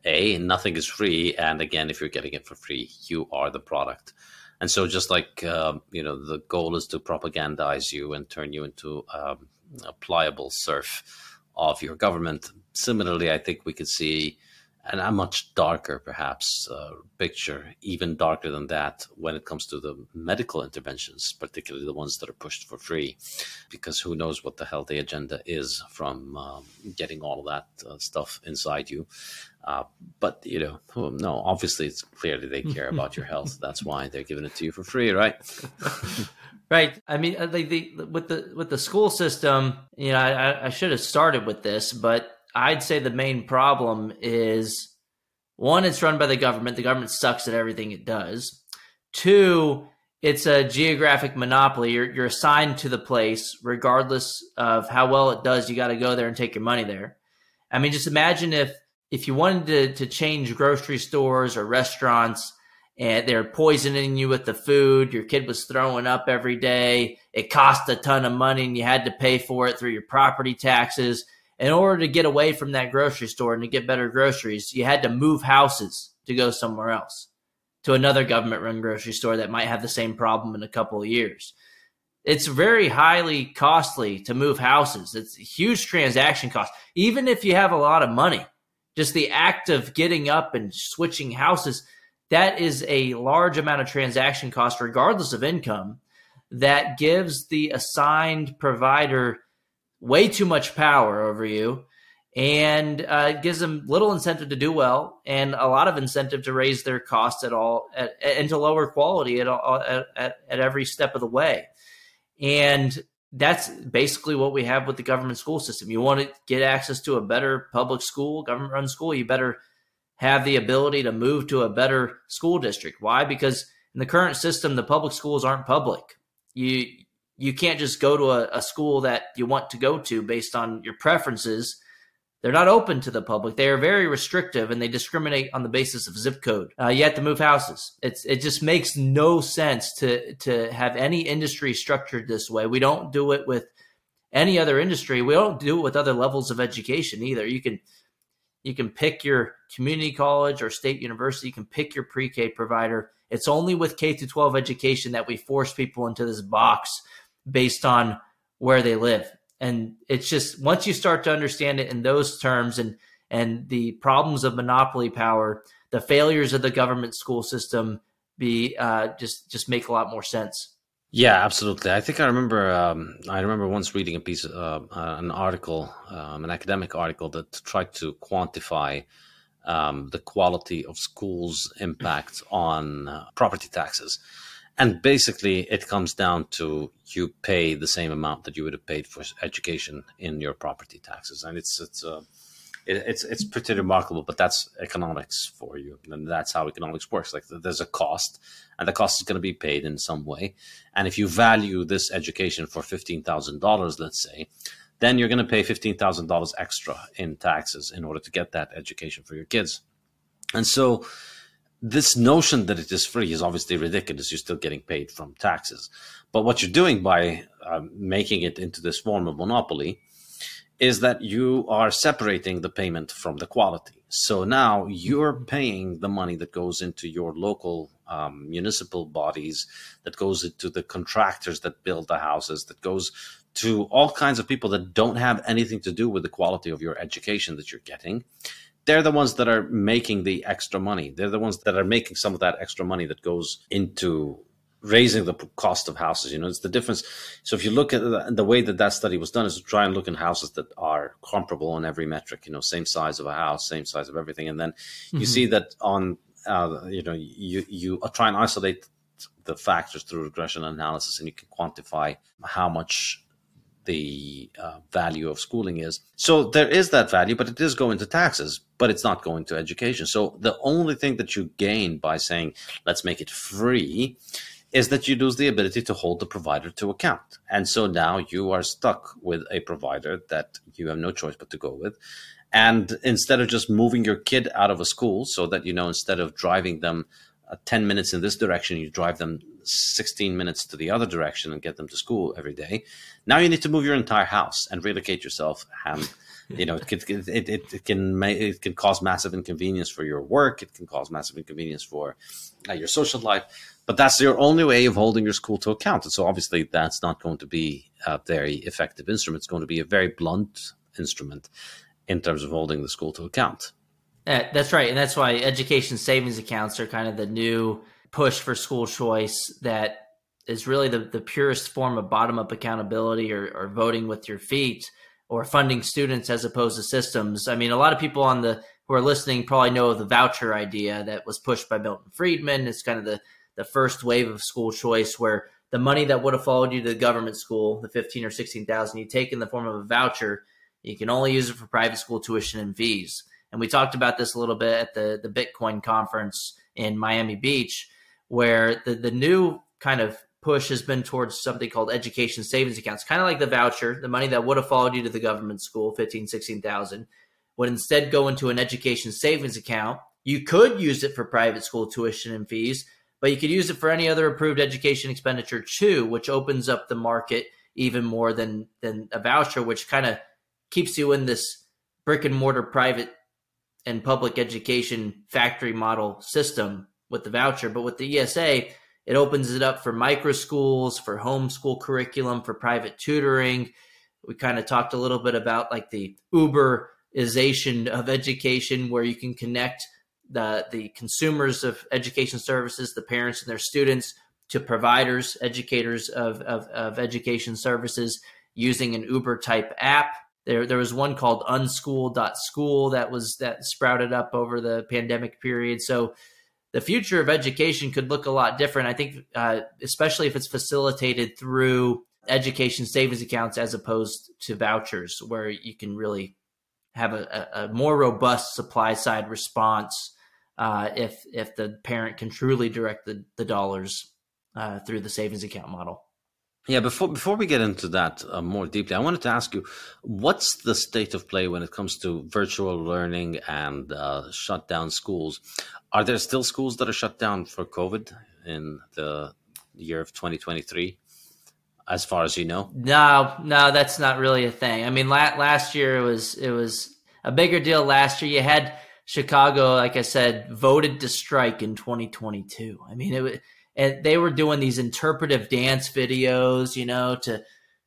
a nothing is free and again if you're getting it for free you are the product and so just like uh, you know the goal is to propagandize you and turn you into um, a pliable serf of your government similarly i think we could see and a much darker, perhaps, uh, picture, even darker than that, when it comes to the medical interventions, particularly the ones that are pushed for free, because who knows what the healthy agenda is from um, getting all of that uh, stuff inside you. Uh, but you know, no, obviously, it's clearly they care about your [LAUGHS] health. That's why they're giving it to you for free, right? [LAUGHS] right. I mean, uh, the, the, with the with the school system, you know, I, I should have started with this, but I'd say the main problem is one, it's run by the government. The government sucks at everything it does. Two, it's a geographic monopoly. You're, you're assigned to the place, regardless of how well it does. You got to go there and take your money there. I mean, just imagine if if you wanted to, to change grocery stores or restaurants and they're poisoning you with the food, your kid was throwing up every day, it cost a ton of money and you had to pay for it through your property taxes in order to get away from that grocery store and to get better groceries, you had to move houses to go somewhere else to another government run grocery store that might have the same problem in a couple of years. It's very highly costly to move houses. It's a huge transaction cost. Even if you have a lot of money, just the act of getting up and switching houses, that is a large amount of transaction cost, regardless of income, that gives the assigned provider way too much power over you and uh, gives them little incentive to do well and a lot of incentive to raise their costs at all at, and to lower quality at, all, at, at, at every step of the way. And that's basically what we have with the government school system. You want to get access to a better public school government run school you better have the ability to move to a better school district. Why? Because in the current system the public schools aren't public. You you can't just go to a, a, school that you want to go to based on your preferences. They're not open to the public. They are very restrictive and they discriminate on the basis of zip code. Uh, you have to move houses. It's it just makes no sense to to have any industry structured this way. We don't do it with any other industry. We don't do it with other levels of education either. You can you can pick your community college or state university. You can pick your pre-K provider. It's only with K through 12 education that we force people into this box based on where they live. And it's just once you start to understand it in those terms and and the problems of monopoly power, the failures of the government school system be uh, just just make a lot more sense. Yeah, absolutely. I think I remember. Um, I remember once reading a piece, uh, uh, an article, um, an academic article that tried to quantify um, the quality of schools' impact on uh, property taxes, and basically it comes down to you pay the same amount that you would have paid for education in your property taxes, and it's it's. Uh, it, it's it's pretty remarkable, but that's economics for you, and that's how economics works. Like there's a cost, and the cost is going to be paid in some way. And if you value this education for fifteen thousand dollars, let's say, then you're going to pay fifteen thousand dollars extra in taxes in order to get that education for your kids. And so, this notion that it is free is obviously ridiculous. You're still getting paid from taxes, but what you're doing by um, making it into this form of monopoly is that you are separating the payment from the quality. So now you're paying the money that goes into your local um, municipal bodies, that goes into the contractors that build the houses, that goes to all kinds of people that don't have anything to do with the quality of your education that you're getting. They're the ones that are making the extra money. They're the ones that are making some of that extra money that goes into raising the cost of houses. You know, it's the difference. So if you look at the, the, way that that study was done, is to try and look in houses that are comparable on every metric. You know, same size of a house, same size of everything, and then mm-hmm. you see that on, uh, you know, you you try and isolate the factors through regression analysis, and you can quantify how much the uh, value of schooling is. So there is that value, but it is going to taxes, but it's not going to education. So the only thing that you gain by saying, let's make it free is that you lose the ability to hold the provider to account. And so now you are stuck with a provider that you have no choice but to go with. And instead of just moving your kid out of a school so that, you know, instead of driving them uh, 10 minutes in this direction, you drive them 16 minutes to the other direction and get them to school every day. Now you need to move your entire house and relocate yourself. And, [LAUGHS] you know, it can, it, it, it can, it can cause massive inconvenience for your work. It can cause massive inconvenience for uh, your social life but that's your only way of holding your school to account. And so obviously that's not going to be a very effective instrument. It's going to be a very blunt instrument in terms of holding the school to account. Uh, that's right. And that's why education savings accounts are kind of the new push for school choice that is really the, the purest form of bottom up accountability or, or voting with your feet or funding students as opposed to systems. I mean, a lot of people on the who are listening probably know of the voucher idea that was pushed by Milton Friedman. It's kind of the the first wave of school choice where the money that would have followed you to the government school, the fifteen or sixteen thousand, you take in the form of a voucher. You can only use it for private school tuition and fees. And we talked about this a little bit at the the Bitcoin conference in Miami Beach, where the the new kind of push has been towards something called education savings accounts, kind of like the voucher, the money that would have followed you to the government school, 15, 16,000, would instead go into an education savings account. You could use it for private school tuition and fees, but you could use it for any other approved education expenditure too, which opens up the market even more than than a voucher, which kind of keeps you in this brick and mortar private and public education factory model system with the voucher. But with the ESA, it opens it up for micro schools, for homeschool curriculum, for private tutoring. We kind of talked a little bit about like the Uberization of education, where you can connect the the consumers of education services, the parents and their students, to providers, educators of, of, of education services using an Uber type app. There, there was one called unschool.school that was that sprouted up over the pandemic period. So the future of education could look a lot different. I think, uh, especially if it's facilitated through education savings accounts as opposed to vouchers, where you can really have a, a, more robust supply side response uh, if if the parent can truly direct the, the dollars uh, through the savings account model. Yeah, before before we get into that uh, more deeply, I wanted to ask you, what's the state of play when it comes to virtual learning and uh, shut down schools? Are there still schools that are shut down for COVID in the year of 2023? As far as you know, no, no, that's not really a thing. I mean, la- last year it was it was a bigger deal. Last year you had Chicago, like I said, voted to strike in 2022. I mean, it and they were doing these interpretive dance videos, you know, to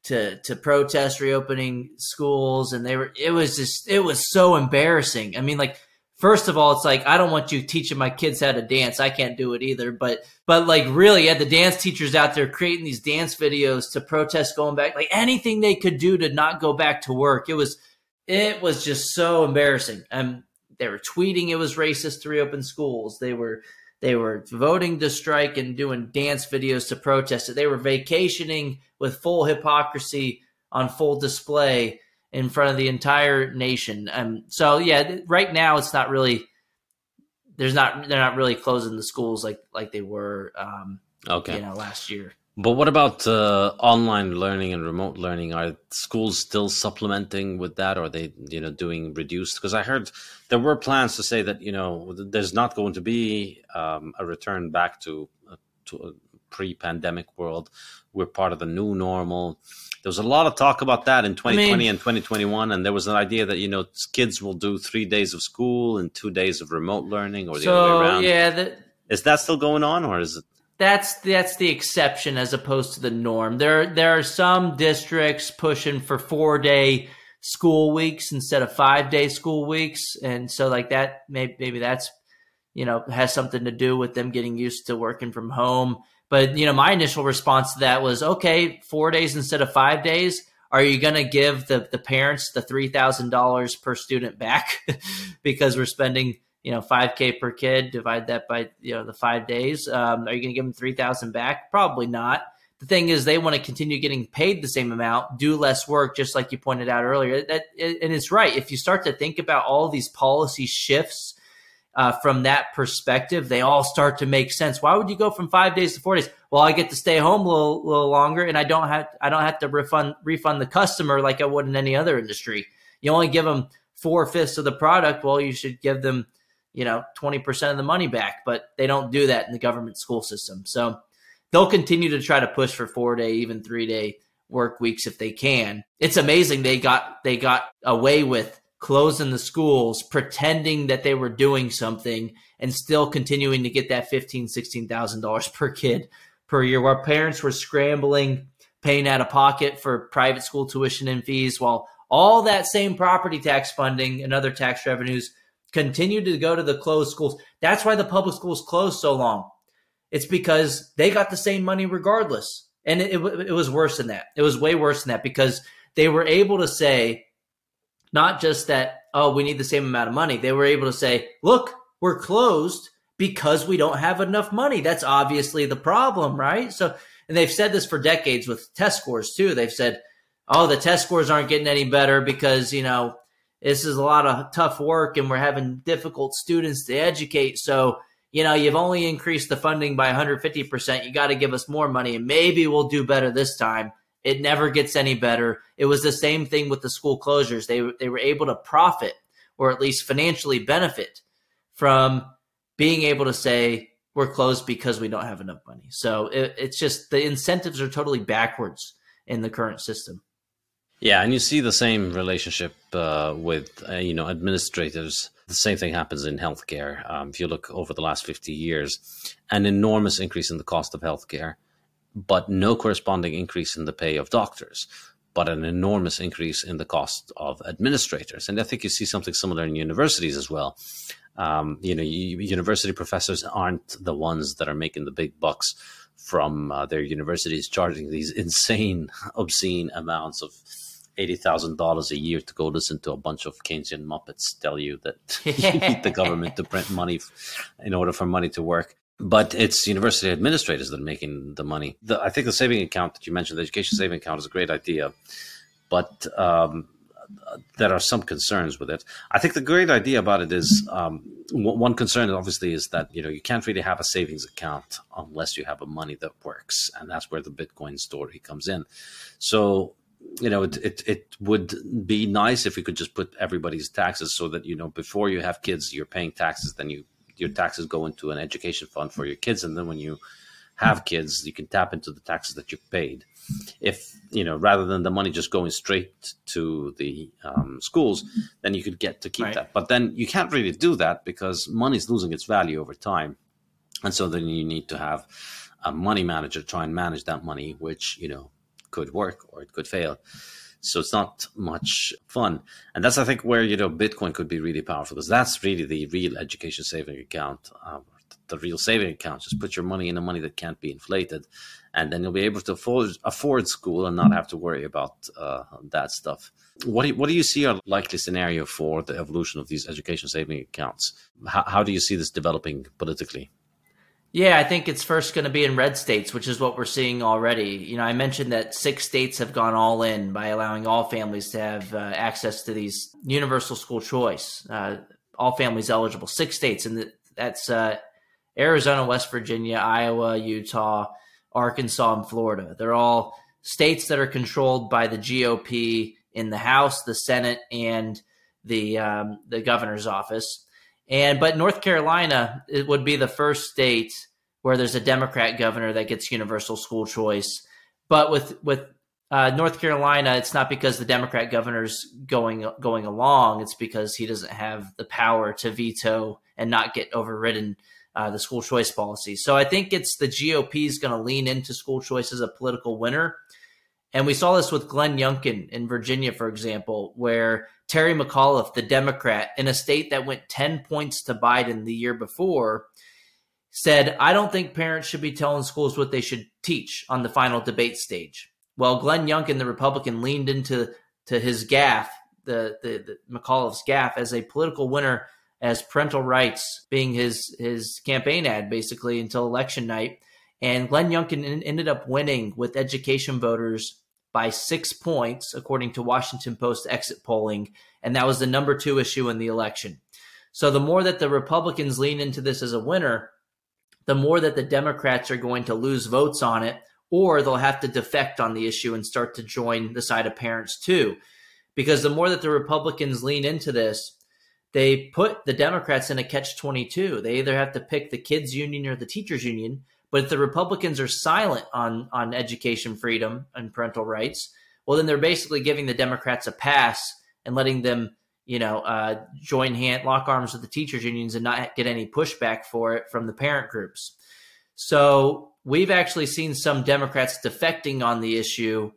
to to protest reopening schools, and they were. It was just it was so embarrassing. I mean, like first of all, it's like I don't want you teaching my kids how to dance. I can't do it either. But but like really, had the dance teachers out there creating these dance videos to protest going back, like anything they could do to not go back to work. It was it was just so embarrassing. And they were tweeting it was racist to reopen schools. They were they were voting to strike and doing dance videos to protest it. They were vacationing with full hypocrisy on full display in front of the entire nation. Um, so yeah, right now it's not really there's not they're not really closing the schools like like they were um, okay you know last year. But what about uh, online learning and remote learning? Are schools still supplementing with that, or are they, you know, doing reduced? Because I heard there were plans to say that you know there's not going to be um, a return back to uh, to a pre-pandemic world. We're part of the new normal. There was a lot of talk about that in 2020 I mean, and 2021, and there was an idea that you know kids will do three days of school and two days of remote learning, or the so, other way around. Yeah, the, is that still going on, or is it? That's that's the exception as opposed to the norm. There there are some districts pushing for four day school weeks instead of five day school weeks, and so like that maybe maybe that's you know has something to do with them getting used to working from home. But you know my initial response to that was okay, four days instead of five days. Are you going to give the the parents the three thousand dollars per student back [LAUGHS] because we're spending you know, 5K per kid, divide that by, you know, the five days. Um, are you going to give them 3,000 back? Probably not. The thing is, they want to continue getting paid the same amount, do less work, just like you pointed out earlier. That and it's right. If you start to think about all these policy shifts uh, from that perspective, they all start to make sense. Why would you go from five days to four days? Well, I get to stay home a little, little longer, and I don't have I don't have to refund refund the customer like I would in any other industry. You only give them four fifths of the product. Well, you should give them you know, 20% of the money back, but they don't do that in the government school system. So they'll continue to try to push for four day, even three day work weeks if they can. It's amazing they got they got away with closing the schools, pretending that they were doing something and still continuing to get that fifteen, sixteen thousand dollars per kid per year, while parents were scrambling, paying out of pocket for private school tuition and fees, while all that same property tax funding and other tax revenues continue to go to the closed schools. That's why the public schools closed so long. It's because they got the same money regardless. And it, it, it, was worse than that. It was way worse than that because they were able to say, not just that, oh, we need the same amount of money. They were able to say, look, we're closed because we don't have enough money. That's obviously the problem, right? So, and they've said this for decades with test scores too. They've said, oh, the test scores aren't getting any better because, you know, this is a lot of tough work and we're having difficult students to educate. So, you know, you've only increased the funding by 150%. You got to give us more money and maybe we'll do better this time. It never gets any better. It was the same thing with the school closures. They, they were able to profit or at least financially benefit from being able to say, we're closed because we don't have enough money. So it, it's just the incentives are totally backwards in the current system. Yeah, and you see the same relationship uh, with uh, you know administrators. The same thing happens in healthcare. Um, if you look over the last fifty years, an enormous increase in the cost of healthcare, but no corresponding increase in the pay of doctors, but an enormous increase in the cost of administrators. And I think you see something similar in universities as well. Um, you know, university professors aren't the ones that are making the big bucks from uh, their universities charging these [LAUGHS] insane, obscene amounts of eighty thousand dollars a year to go listen to a bunch of Keynesian muppets tell you that [LAUGHS] [LAUGHS] you need the government to print money in order for money to work. But it's university administrators that are making the money. The, I think the saving account that you mentioned, the education saving account, is a great idea, but um, there are some concerns with it. I think the great idea about it is um, one concern, obviously, is that you know you can't really have a savings account unless you have a money that works, and that's where the Bitcoin story comes in. So you know, it, it, it would be nice if we could just put everybody's taxes so that you know before you have kids, you're paying taxes. Then you your taxes go into an education fund for your kids, and then when you have kids, you can tap into the taxes that you paid. If you know, rather than the money just going straight to the um, schools, then you could get to keep right. that. But then you can't really do that because money is losing its value over time, and so then you need to have a money manager try and manage that money, which you know could work or it could fail. So it's not much fun. And that's, I think, where, you know, Bitcoin could be really powerful because that's really the real education saving account. Um, the real saving account. Just put your money in a money that can't be inflated, and then you'll be able to afford, afford school and not have to worry about uh, that stuff. What do you, what do you see a likely scenario for the evolution of these education saving accounts? How, how do you see this developing politically? Yeah, I think it's first going to be in red states, which is what we're seeing already. You know, I mentioned that six states have gone all in by allowing all families to have uh, access to these universal school choice. Uh, all families eligible, six states, and that's uh, Arizona, West Virginia, Iowa, Utah, Arkansas, and Florida. They're all states that are controlled by the GOP in the House, the Senate, and the um, the governor's office. And but North Carolina it would be the first state where there's a Democrat governor that gets universal school choice. But with with uh, North Carolina, it's not because the Democrat governor's going going along. It's because he doesn't have the power to veto and not get overridden uh, the school choice policy. So I think it's the GOP is going to lean into school choice as a political winner. And we saw this with Glenn Youngkin in Virginia, for example, where Terry McAuliffe, the Democrat, in a state that went 10 points to Biden the year before, said, I don't think parents should be telling schools what they should teach on the final debate stage. Well, Glenn Youngkin, the Republican, leaned into to his gaffe, the, the, the McAuliffe's gaffe, as a political winner as parental rights being his his campaign ad basically until election night. And Glenn Youngkin ended up winning with education voters by six points, according to Washington Post exit polling. And that was the number two issue in the election. So the more that the Republicans lean into this as a winner, the more that the Democrats are going to lose votes on it, or they'll have to defect on the issue and start to join the side of parents too. Because the more that the Republicans lean into this, they put the Democrats in a catch 22. They either have to pick the kids union or the teachers union. But if the Republicans are silent on, on education freedom and parental rights, well, then they're basically giving the Democrats a pass and letting them, you know, uh, join hand, lock arms with the teachers unions and not get any pushback for it from the parent groups. So we've actually seen some Democrats defecting on the issue,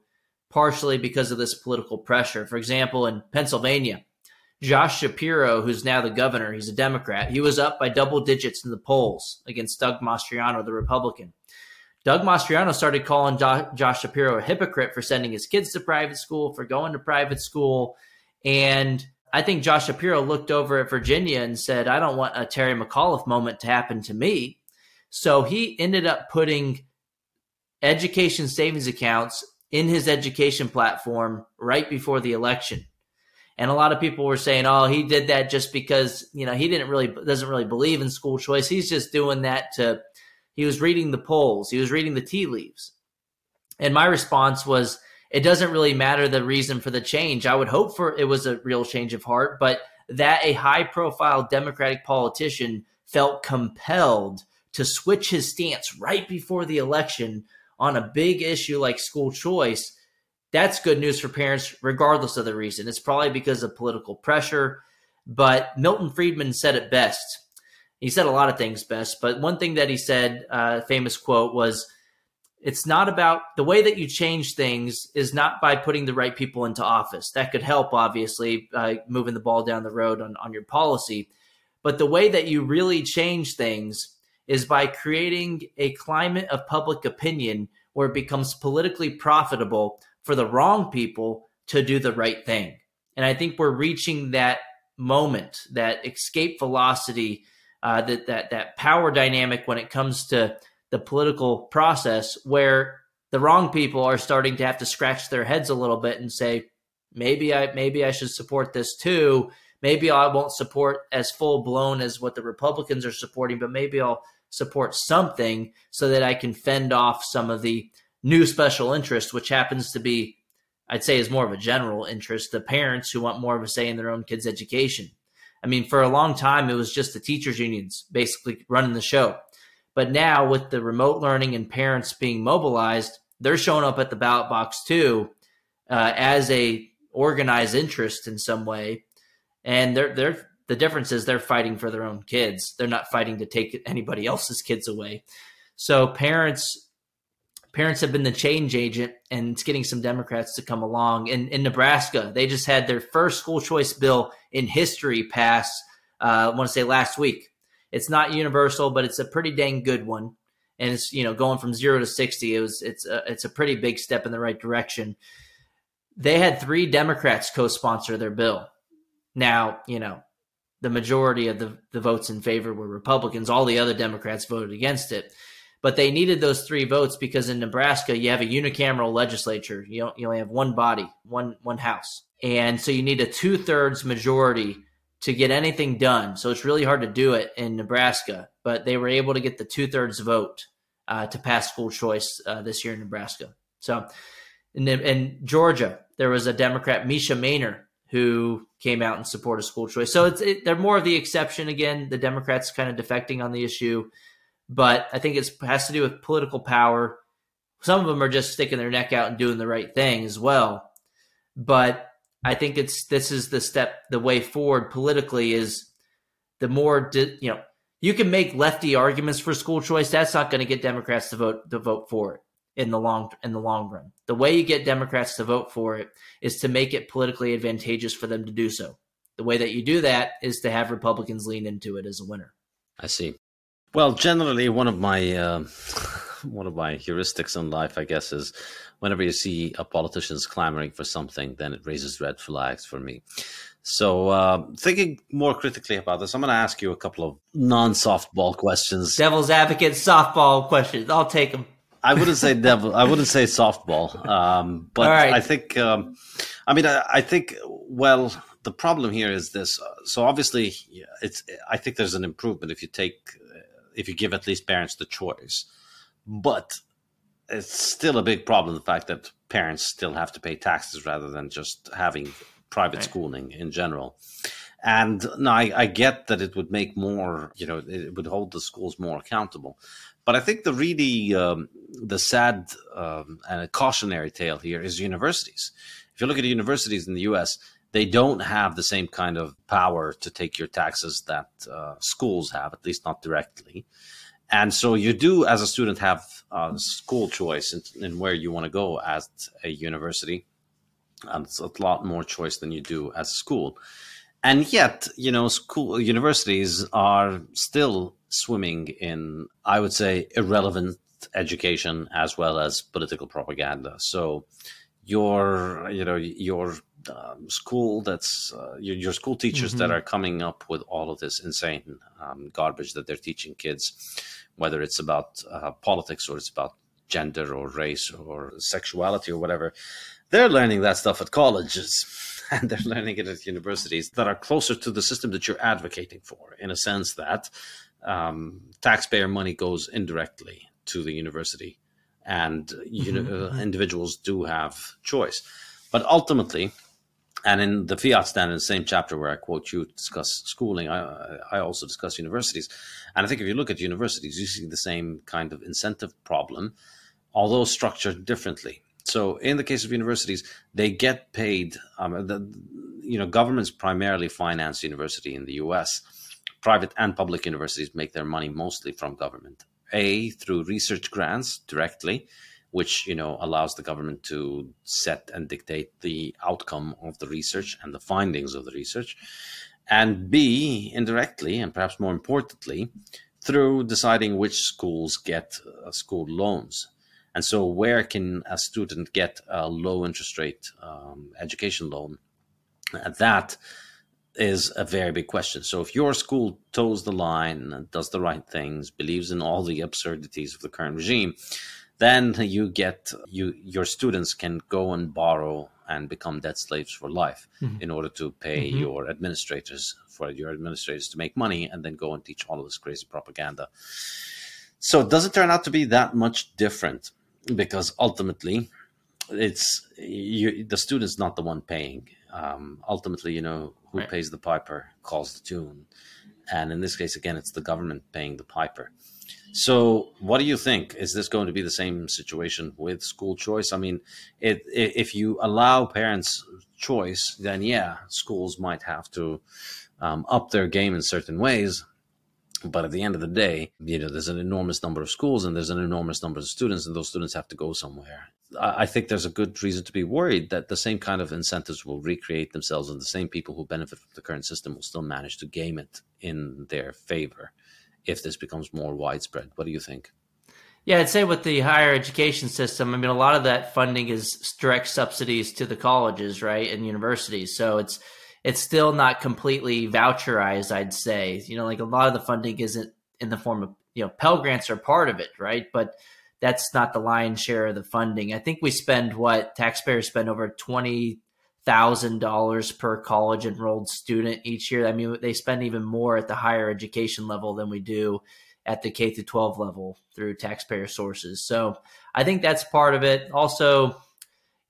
partially because of this political pressure. For example, in Pennsylvania, Josh Shapiro, who's now the governor, he's a Democrat. He was up by double digits in the polls against Doug Mastriano, the Republican. Doug Mastriano started calling jo- Josh Shapiro a hypocrite for sending his kids to private school, for going to private school. And I think Josh Shapiro looked over at Virginia and said, I don't want a Terry McAuliffe moment to happen to me. So he ended up putting education savings accounts in his education platform right before the election. And a lot of people were saying, "Oh, he did that just because you know he didn't really doesn't really believe in school choice. He's just doing that to." He was reading the polls. He was reading the tea leaves. And my response was, "It doesn't really matter the reason for the change. I would hope for it was a real change of heart, but that a high-profile Democratic politician felt compelled to switch his stance right before the election on a big issue like school choice." That's good news for parents, regardless of the reason. It's probably because of political pressure. But Milton Friedman said it best. He said a lot of things best, but one thing that he said, uh, famous quote was, "It's not about the way that you change things is not by putting the right people into office. That could help, obviously, uh, moving the ball down the road on, on your policy, but the way that you really change things is by creating a climate of public opinion where it becomes politically profitable for the wrong people to do the right thing. And I think we're reaching that moment, that escape velocity, uh, that that that power dynamic when it comes to the political process, where the wrong people are starting to have to scratch their heads a little bit and say, maybe I maybe I should support this too. Maybe I won't support as full blown as what the Republicans are supporting, but maybe I'll support something so that I can fend off some of the new special interest, which happens to be, I'd say, is more of a general interest, the parents who want more of a say in their own kids' education. I mean, for a long time, it was just the teachers' unions basically running the show. But now, with the remote learning and parents being mobilized, they're showing up at the ballot box too uh, as a organized interest in some way. And they're they're the difference is they're fighting for their own kids. They're not fighting to take anybody else's kids away. So parents parents have been the change agent and it's getting some Democrats to come along. In, in Nebraska, they just had their first school choice bill in history pass, uh, I want to say last week. It's not universal, but it's a pretty dang good one. And it's, you know, going from zero to 60, it was, it's a, it's a pretty big step in the right direction. They had three Democrats co-sponsor their bill. Now, you know, the majority of the, the votes in favor were Republicans. All the other Democrats voted against it. But they needed those three votes because in Nebraska you have a unicameral legislature. You you only have one body, one one house, and so you need a two thirds majority to get anything done. So it's really hard to do it in Nebraska. But they were able to get the two thirds vote uh, to pass school choice uh, this year in Nebraska. So in, in Georgia there was a Democrat, Mesha Mainor, who came out in support of school choice. So it's it, they're more of the exception again. The Democrats kind of defecting on the issue, but I think it has to do with political power. Some of them are just sticking their neck out and doing the right thing as well. But I think it's this is the step, the way forward politically is the more you know. You can make lefty arguments for school choice. That's not going to get Democrats to vote to vote for it in the long in the long run. The way you get Democrats to vote for it is to make it politically advantageous for them to do so. The way that you do that is to have Republicans lean into it as a winner. I see. Well, generally, one of my uh, [LAUGHS] one of my heuristics in life, I guess, is whenever you see a politician's clamoring for something, then it raises red flags for me. So, uh, thinking more critically about this, I'm going to ask you a couple of non-softball questions. Devil's advocate softball questions. I'll take them. I wouldn't say devil. I wouldn't say softball. Um, but right. I think, um, I mean, I, I, think. Well, the problem here is this. So obviously, it's. I think there's an improvement if you take, if you give at least parents the choice, but it's still a big problem. The fact that parents still have to pay taxes rather than just having private right. schooling in general. And now I, I, get that it would make more, you know, it would hold the schools more accountable. But I think the really um, the sad um, and a cautionary tale here is universities. If you look at universities in the U.S., they don't have the same kind of power to take your taxes that uh, schools have, at least not directly. And so you do, as a student, have uh, school choice in, in, where you want to go at a university. And it's a lot more choice than you do as a school. And yet, you know, school universities are still swimming in, I would say, irrelevant education as well as political propaganda. So your, you know, your um, school that's uh, your, your, school teachers mm-hmm. that are coming up with all of this insane um, garbage that they're teaching kids, whether it's about uh, politics or it's about gender or race or sexuality or whatever, they're learning that stuff at colleges [LAUGHS] and they're learning it at universities that are closer to the system that you're advocating for in a sense that um, taxpayer money goes indirectly to the university, and you know, mm-hmm. uh, individuals do have choice. But ultimately, and in the fiat stand, in the same chapter where I quote you discuss schooling, I, I also discuss universities. And I think if you look at universities, you see the same kind of incentive problem, although structured differently. So in the case of universities, they get paid. Um, the, you know, governments primarily finance university in the U.S private and public universities make their money mostly from government. A through research grants directly, which you know allows the government to set and dictate the outcome of the research and the findings of the research, and B indirectly and perhaps more importantly through deciding which schools get uh, school loans. And so, where can a student get a low interest rate um, education loan? That is a very big question. So if your school toes the line does the right things, believes in all the absurdities of the current regime, then you get you your students can go and borrow and become debt slaves for life mm-hmm. in order to pay mm-hmm. your administrators for your administrators to make money and then go and teach all of this crazy propaganda. So it doesn't turn out to be that much different because ultimately it's you, the student's not the one paying um, ultimately, you know, who right. pays the piper calls the tune. And in this case, again, it's the government paying the piper. So, what do you think? Is this going to be the same situation with school choice? I mean, it, if you allow parents choice, then yeah, schools might have to um, up their game in certain ways. But at the end of the day, you know, there's an enormous number of schools and there's an enormous number of students, and those students have to go somewhere. I think there's a good reason to be worried that the same kind of incentives will recreate themselves, and the same people who benefit from the current system will still manage to game it in their favor if this becomes more widespread. What do you think? Yeah, I'd say with the higher education system, I mean, a lot of that funding is direct subsidies to the colleges, right, and universities. So it's it's still not completely voucherized. I'd say, you know, like a lot of the funding isn't in the form of you know Pell grants are part of it, right, but that's not the lion's share of the funding. I think we spend what taxpayers spend over twenty thousand dollars per college enrolled student each year. I mean, they spend even more at the higher education level than we do at the K through 12 level through taxpayer sources. So I think that's part of it. Also,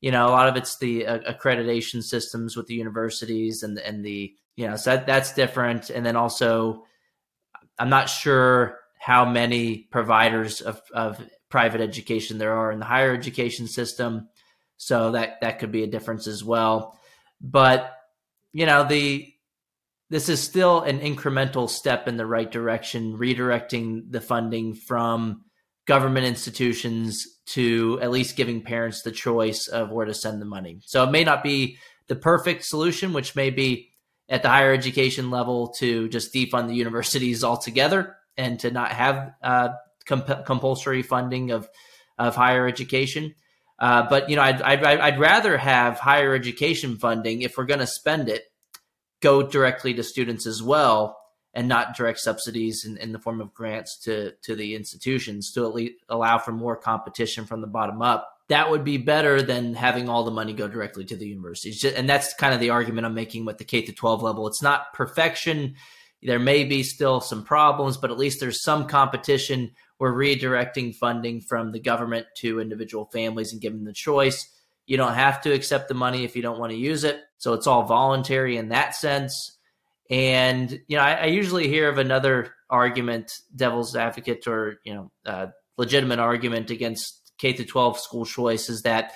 you know, a lot of it's the uh, accreditation systems with the universities and and the you know, so that, that's different. And then also, I'm not sure how many providers of, of private education there are in the higher education system. So that that could be a difference as well. But you know, the this is still an incremental step in the right direction, redirecting the funding from government institutions to at least giving parents the choice of where to send the money. So it may not be the perfect solution, which may be at the higher education level to just defund the [LAUGHS] universities altogether and to not have uh, comp- compulsory funding of of higher education. Uh, but you know, I'd, I'd, I'd rather have higher education funding if we're going to spend it go directly to students as well and not direct subsidies in, in the form of grants to to the institutions to at least allow for more competition from the bottom up. That would be better than having all the money go directly to the universities. And that's kind of the argument i'm making with the k to 12 level. It's not perfection. There may be still some problems but at least there's some competition we're redirecting funding from the government to individual families and giving the choice you don't have to accept the money if you don't want to use it. So it's all voluntary in that sense. And, you know, I, I usually hear of another argument, devil's advocate or, you know, uh, legitimate argument against K through 12 school choice is that,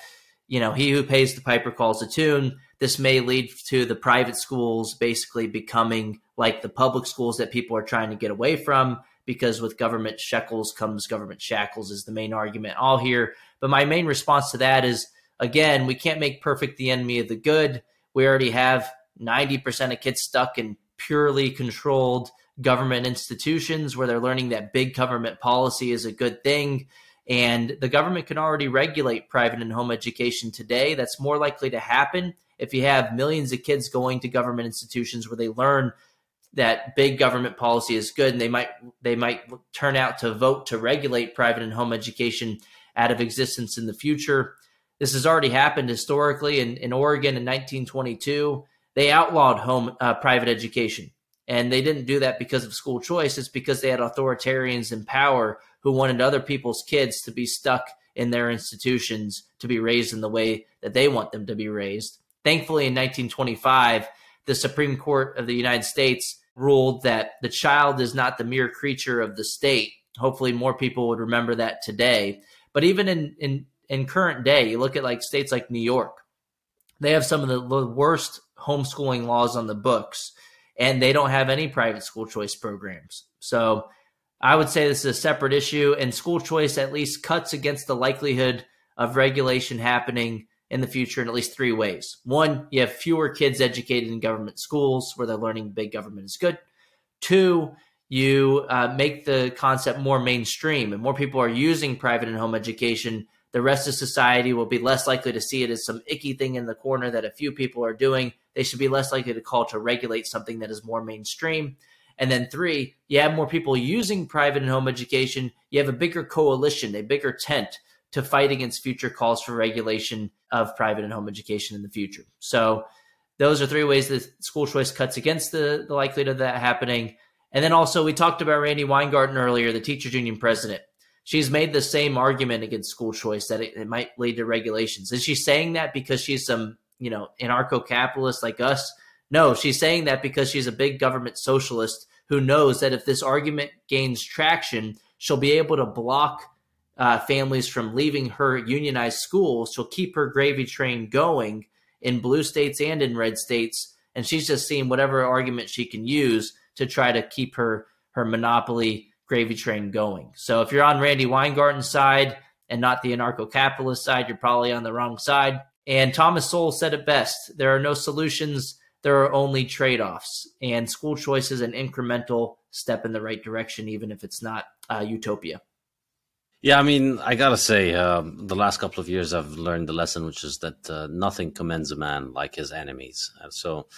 you know, he who pays the piper calls the tune. This may lead to the private schools basically becoming like the public schools that people are trying to get away from because with government shekels comes government shackles is the main argument all here. But my main response to that is again, we can't make perfect the enemy of the good. We already have 90% of kids stuck in purely controlled government institutions where they're learning that big government policy is a good thing. And the government can already regulate private and home education today. That's more likely to happen if you have millions of kids going to government institutions where they learn that big government policy is good and they might they might turn out to vote to regulate private and home education out of existence in the future. This has already happened historically in, in Oregon in 1922. They outlawed home uh, private education, and they didn't do that because of school choice. It's because they had authoritarians in power who wanted other people's kids to be stuck in their institutions to be raised in the way that they want them to be raised. Thankfully, in 1925, the Supreme Court of the United States ruled that the child is not the mere creature of the state. Hopefully, more people would remember that today. But even in, in in current day, you look at like states like New York, they have some of the, worst homeschooling laws on the books, and they don't have any private school choice programs. So I would say this is a separate issue, and school choice at least cuts against the likelihood of regulation happening in the future in at least three ways. One, you have fewer kids educated in government schools where they're learning big government is good. Two, you uh, make the concept more mainstream and more people are using private and home education the rest of society will be less likely to see it as some icky thing in the corner that a few people are doing. They should be less likely to call to regulate something that is more mainstream. And then three, you have more people using private and home education. You have a bigger coalition, a bigger tent to fight against future calls for regulation of private and home education in the future. So those are three ways that school choice cuts against the, the likelihood of that happening. And then also we talked about Randi Weingarten earlier, the teachers union president she's made the same argument against school choice that it, it might lead to regulations. Is she saying that because she's some, you know, anarcho capitalist like us? No, she's saying that because she's a big government socialist who knows that if this argument gains traction, she'll be able to block uh, families from leaving her unionized schools. She'll keep her gravy train going in blue states and in red states. And she's just seeing whatever argument she can use to try to keep her her monopoly gravy train going. So if you're on Randi Weingarten's side and not the anarcho capitalist side, you're probably on the wrong side. And Thomas Sowell said it best there are no solutions, there are only trade offs. And school choice is an incremental step in the right direction, even if it's not uh, utopia. Yeah, I mean, I gotta say, um, the last couple of years I've learned the lesson, which is that uh, nothing commends a man like his enemies. And so,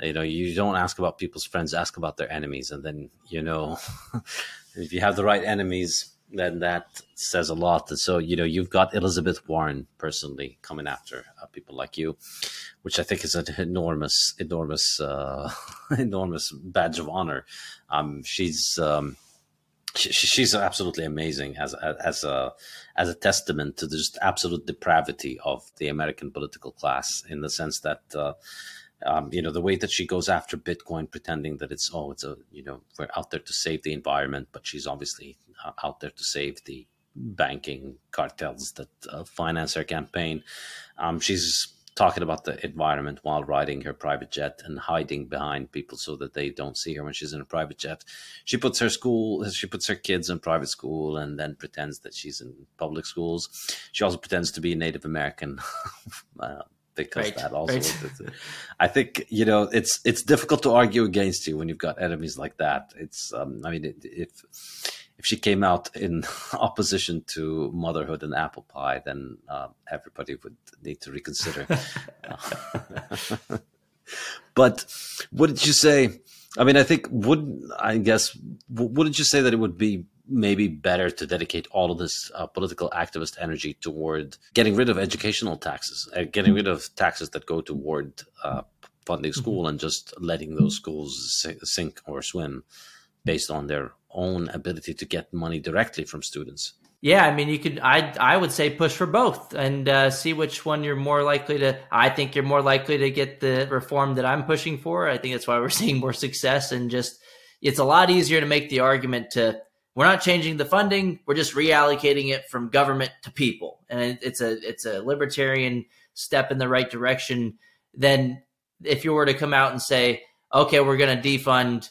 you know, you don't ask about people's friends, ask about their enemies. And then, you know, [LAUGHS] if you have the right enemies, then that says a lot. And so, you know, you've got Elizabeth Warren personally coming after uh, people like you, which I think is an enormous, enormous, uh, [LAUGHS] enormous badge of honor. Um, she's, um, she's absolutely amazing as as a as a testament to the just absolute depravity of the American political class in the sense that uh, um, you know the way that she goes after Bitcoin, pretending that it's oh it's a you know we're out there to save the environment, but she's obviously uh, out there to save the banking cartels that uh, finance her campaign. Um, she's talking about the environment while riding her private jet and hiding behind people so that they don't see her when she's in a private jet. She puts her school, she puts her kids in private school and then pretends that she's in public schools. She also pretends to be Native American. [LAUGHS] uh, because right, that also right. i think you know it's it's difficult to argue against you when you've got enemies like that it's um, i mean if if she came out in [LAUGHS] opposition to motherhood and apple pie, then uh, everybody would need to reconsider. [LAUGHS] [LAUGHS] but what did you say? I mean, I think would I guess did you say that it would be maybe better to dedicate all of this uh, political activist energy toward getting rid of educational taxes, uh, getting rid of taxes that go toward uh, funding mm-hmm. school, and just letting those schools sink or swim based on their own ability to get money directly from students. Yeah, I mean, you could. I I would say push for both and uh, see which one you're more likely to. I think you're more likely to get the reform that I'm pushing for. I think that's why we're [LAUGHS] seeing more success and just it's a lot easier to make the argument to we're not changing the funding, we're just reallocating it from government to people, and it's a it's a libertarian step in the right direction. Then if you were to come out and say, okay, we're going to defund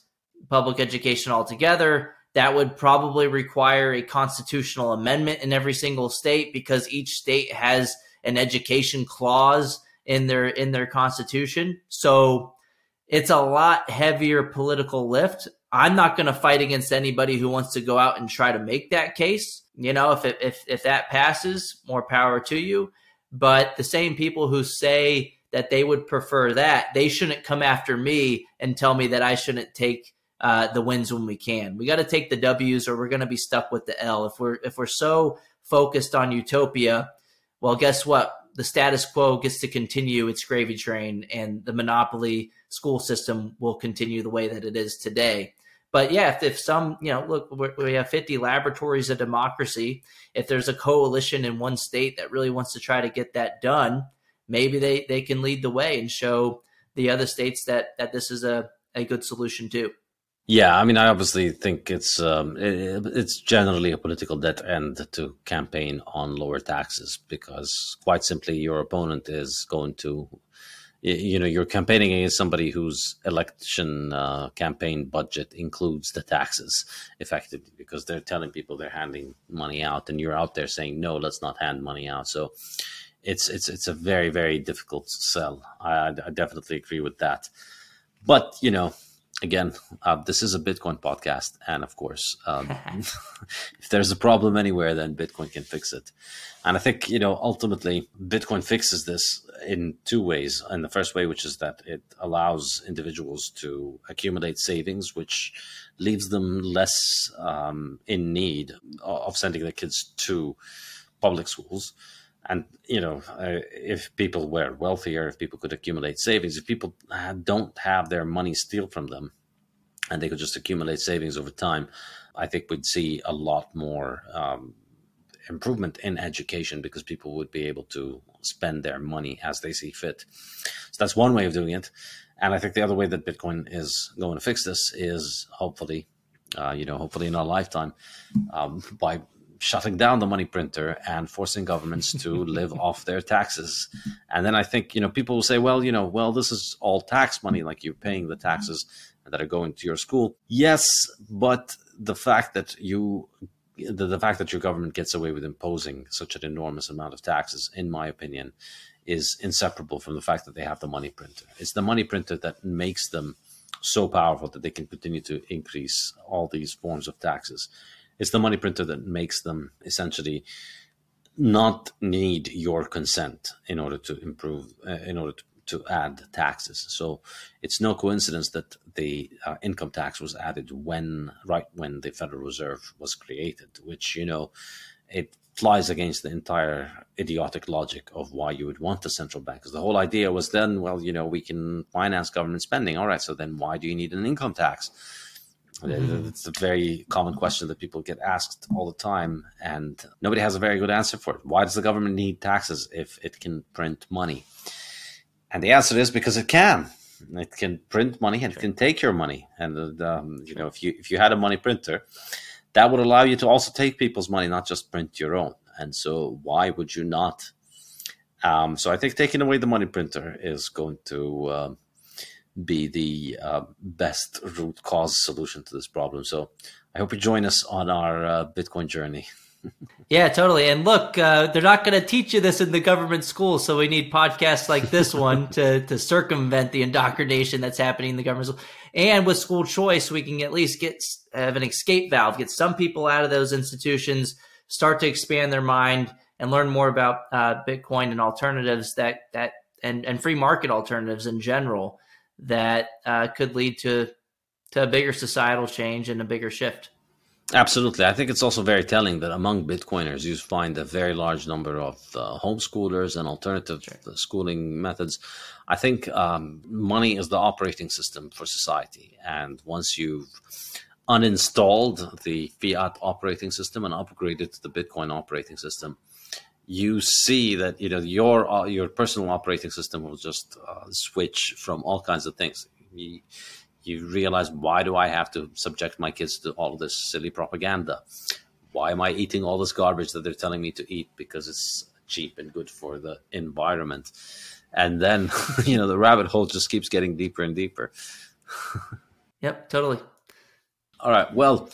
public education altogether. That would probably require a constitutional amendment in every single state because each state has an education clause in their in their constitution. So it's a lot heavier political lift. I'm not going to fight against anybody who wants to go out and try to make that case. You know, if it, if if that passes, more power to you. But the same people who say that they would prefer that, they shouldn't come after me and tell me that I shouldn't take uh, the wins when we can. We got to take the W's, or we're going to be stuck with the L. If we're if we're so focused on utopia, well, guess what? The status quo gets to continue its gravy train, and the monopoly school system will continue the way that it is today. But yeah, if, if some, you know, look, we have 50 laboratories of democracy. If there's a coalition in one state that really wants to try to get that done, maybe they, they can lead the way and show the other states that, that this is a, a good solution too. Yeah, I mean, I obviously think it's um, it, it's generally a political dead end to campaign on lower taxes because, quite simply, your opponent is going to, you know, you're campaigning against somebody whose election uh, campaign budget includes the taxes, effectively, because they're telling people they're handing money out, and you're out there saying no, let's not hand money out. So, it's it's it's a very very difficult sell. I, I definitely agree with that, but you know again, uh, this is a Bitcoin podcast, and of course, um, [LAUGHS] [LAUGHS] if there's a problem anywhere, then Bitcoin can fix it. And I think you know ultimately, Bitcoin fixes this in two ways. And the first way, which is that it allows individuals to accumulate savings, which leaves them less um, in need of sending their kids to public schools and you know uh, if people were wealthier if people could accumulate savings if people don't have their money steal from them and they could just accumulate savings over time i think we'd see a lot more um, improvement in education because people would be able to spend their money as they see fit. So that's one way of doing it. And i think the other way that bitcoin is going to fix this is hopefully uh, you know hopefully in our lifetime um, by shutting down the money printer and forcing governments to [LAUGHS] live off their taxes. And then I think, you know, people will say, well, you know, well, this is all tax money, like you're paying the taxes that are going to your school. Yes, but the fact that you the, the fact that your government gets away with imposing such an enormous amount of taxes, in my opinion, is inseparable from the fact that they have the money printer. It's the money printer that makes them so powerful that they can continue to increase all these forms of taxes. It's the money printer that makes them essentially not need your consent in order to improve, uh, in order to, to, add taxes. So it's no coincidence that the uh, income tax was added when, right when the Federal Reserve was created, which, you know, it flies against the entire idiotic logic of why you would want a central bank. Because the whole idea was then, well, you know, we can finance government spending. All right, so then why do you need an income tax? Mm-hmm. It's a very common question that people get asked all the time, and nobody has a very good answer for it. Why does the government need taxes if it can print money? And the answer is because it can. It can print money and it can take your money. And um, you know, if you if you had a money printer, that would allow you to also take people's money, not just print your own. And so, why would you not? Um, so, I think taking away the money printer is going to uh, be the uh, best root cause solution to this problem. So, I hope you join us on our uh, Bitcoin journey. [LAUGHS] yeah, totally. And look, uh, they're not going to teach you this in the government school, so we need podcasts like this [LAUGHS] one to to circumvent the indoctrination that's happening in the government school. And with school choice, we can at least get have an escape valve, get some people out of those institutions, start to expand their mind, and learn more about uh, Bitcoin and alternatives that that and and free market alternatives in general that uh, could lead to to a bigger societal change and a bigger shift. Absolutely. I think it's also very telling that among Bitcoiners, you find a very large number of uh, homeschoolers and alternative sure. schooling methods. I think um, money is the operating system for society. And once you've uninstalled the fiat operating system and upgraded to the Bitcoin operating system, you see that you know your uh, your personal operating system will just uh, switch from all kinds of things. You, you realize why do I have to subject my kids to all this silly propaganda? Why am I eating all this garbage that they're telling me to eat because it's cheap and good for the environment? And then, [LAUGHS] you know, the rabbit hole just keeps getting deeper and deeper. [LAUGHS] yep, totally. All right. Well,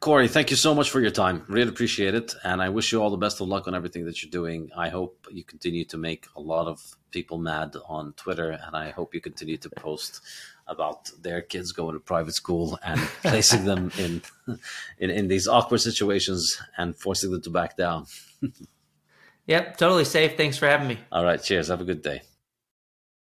Corey, thank you so much for your time. Really appreciate it. And I wish you all the best of luck on everything that you're doing. I hope you continue to make a lot of people mad on Twitter. And I hope you continue to post about their kids going to private school and [LAUGHS] placing them in, in in these awkward situations and forcing them to back down. [LAUGHS] yep, totally safe. Thanks for having me. All right, cheers. Have a good day.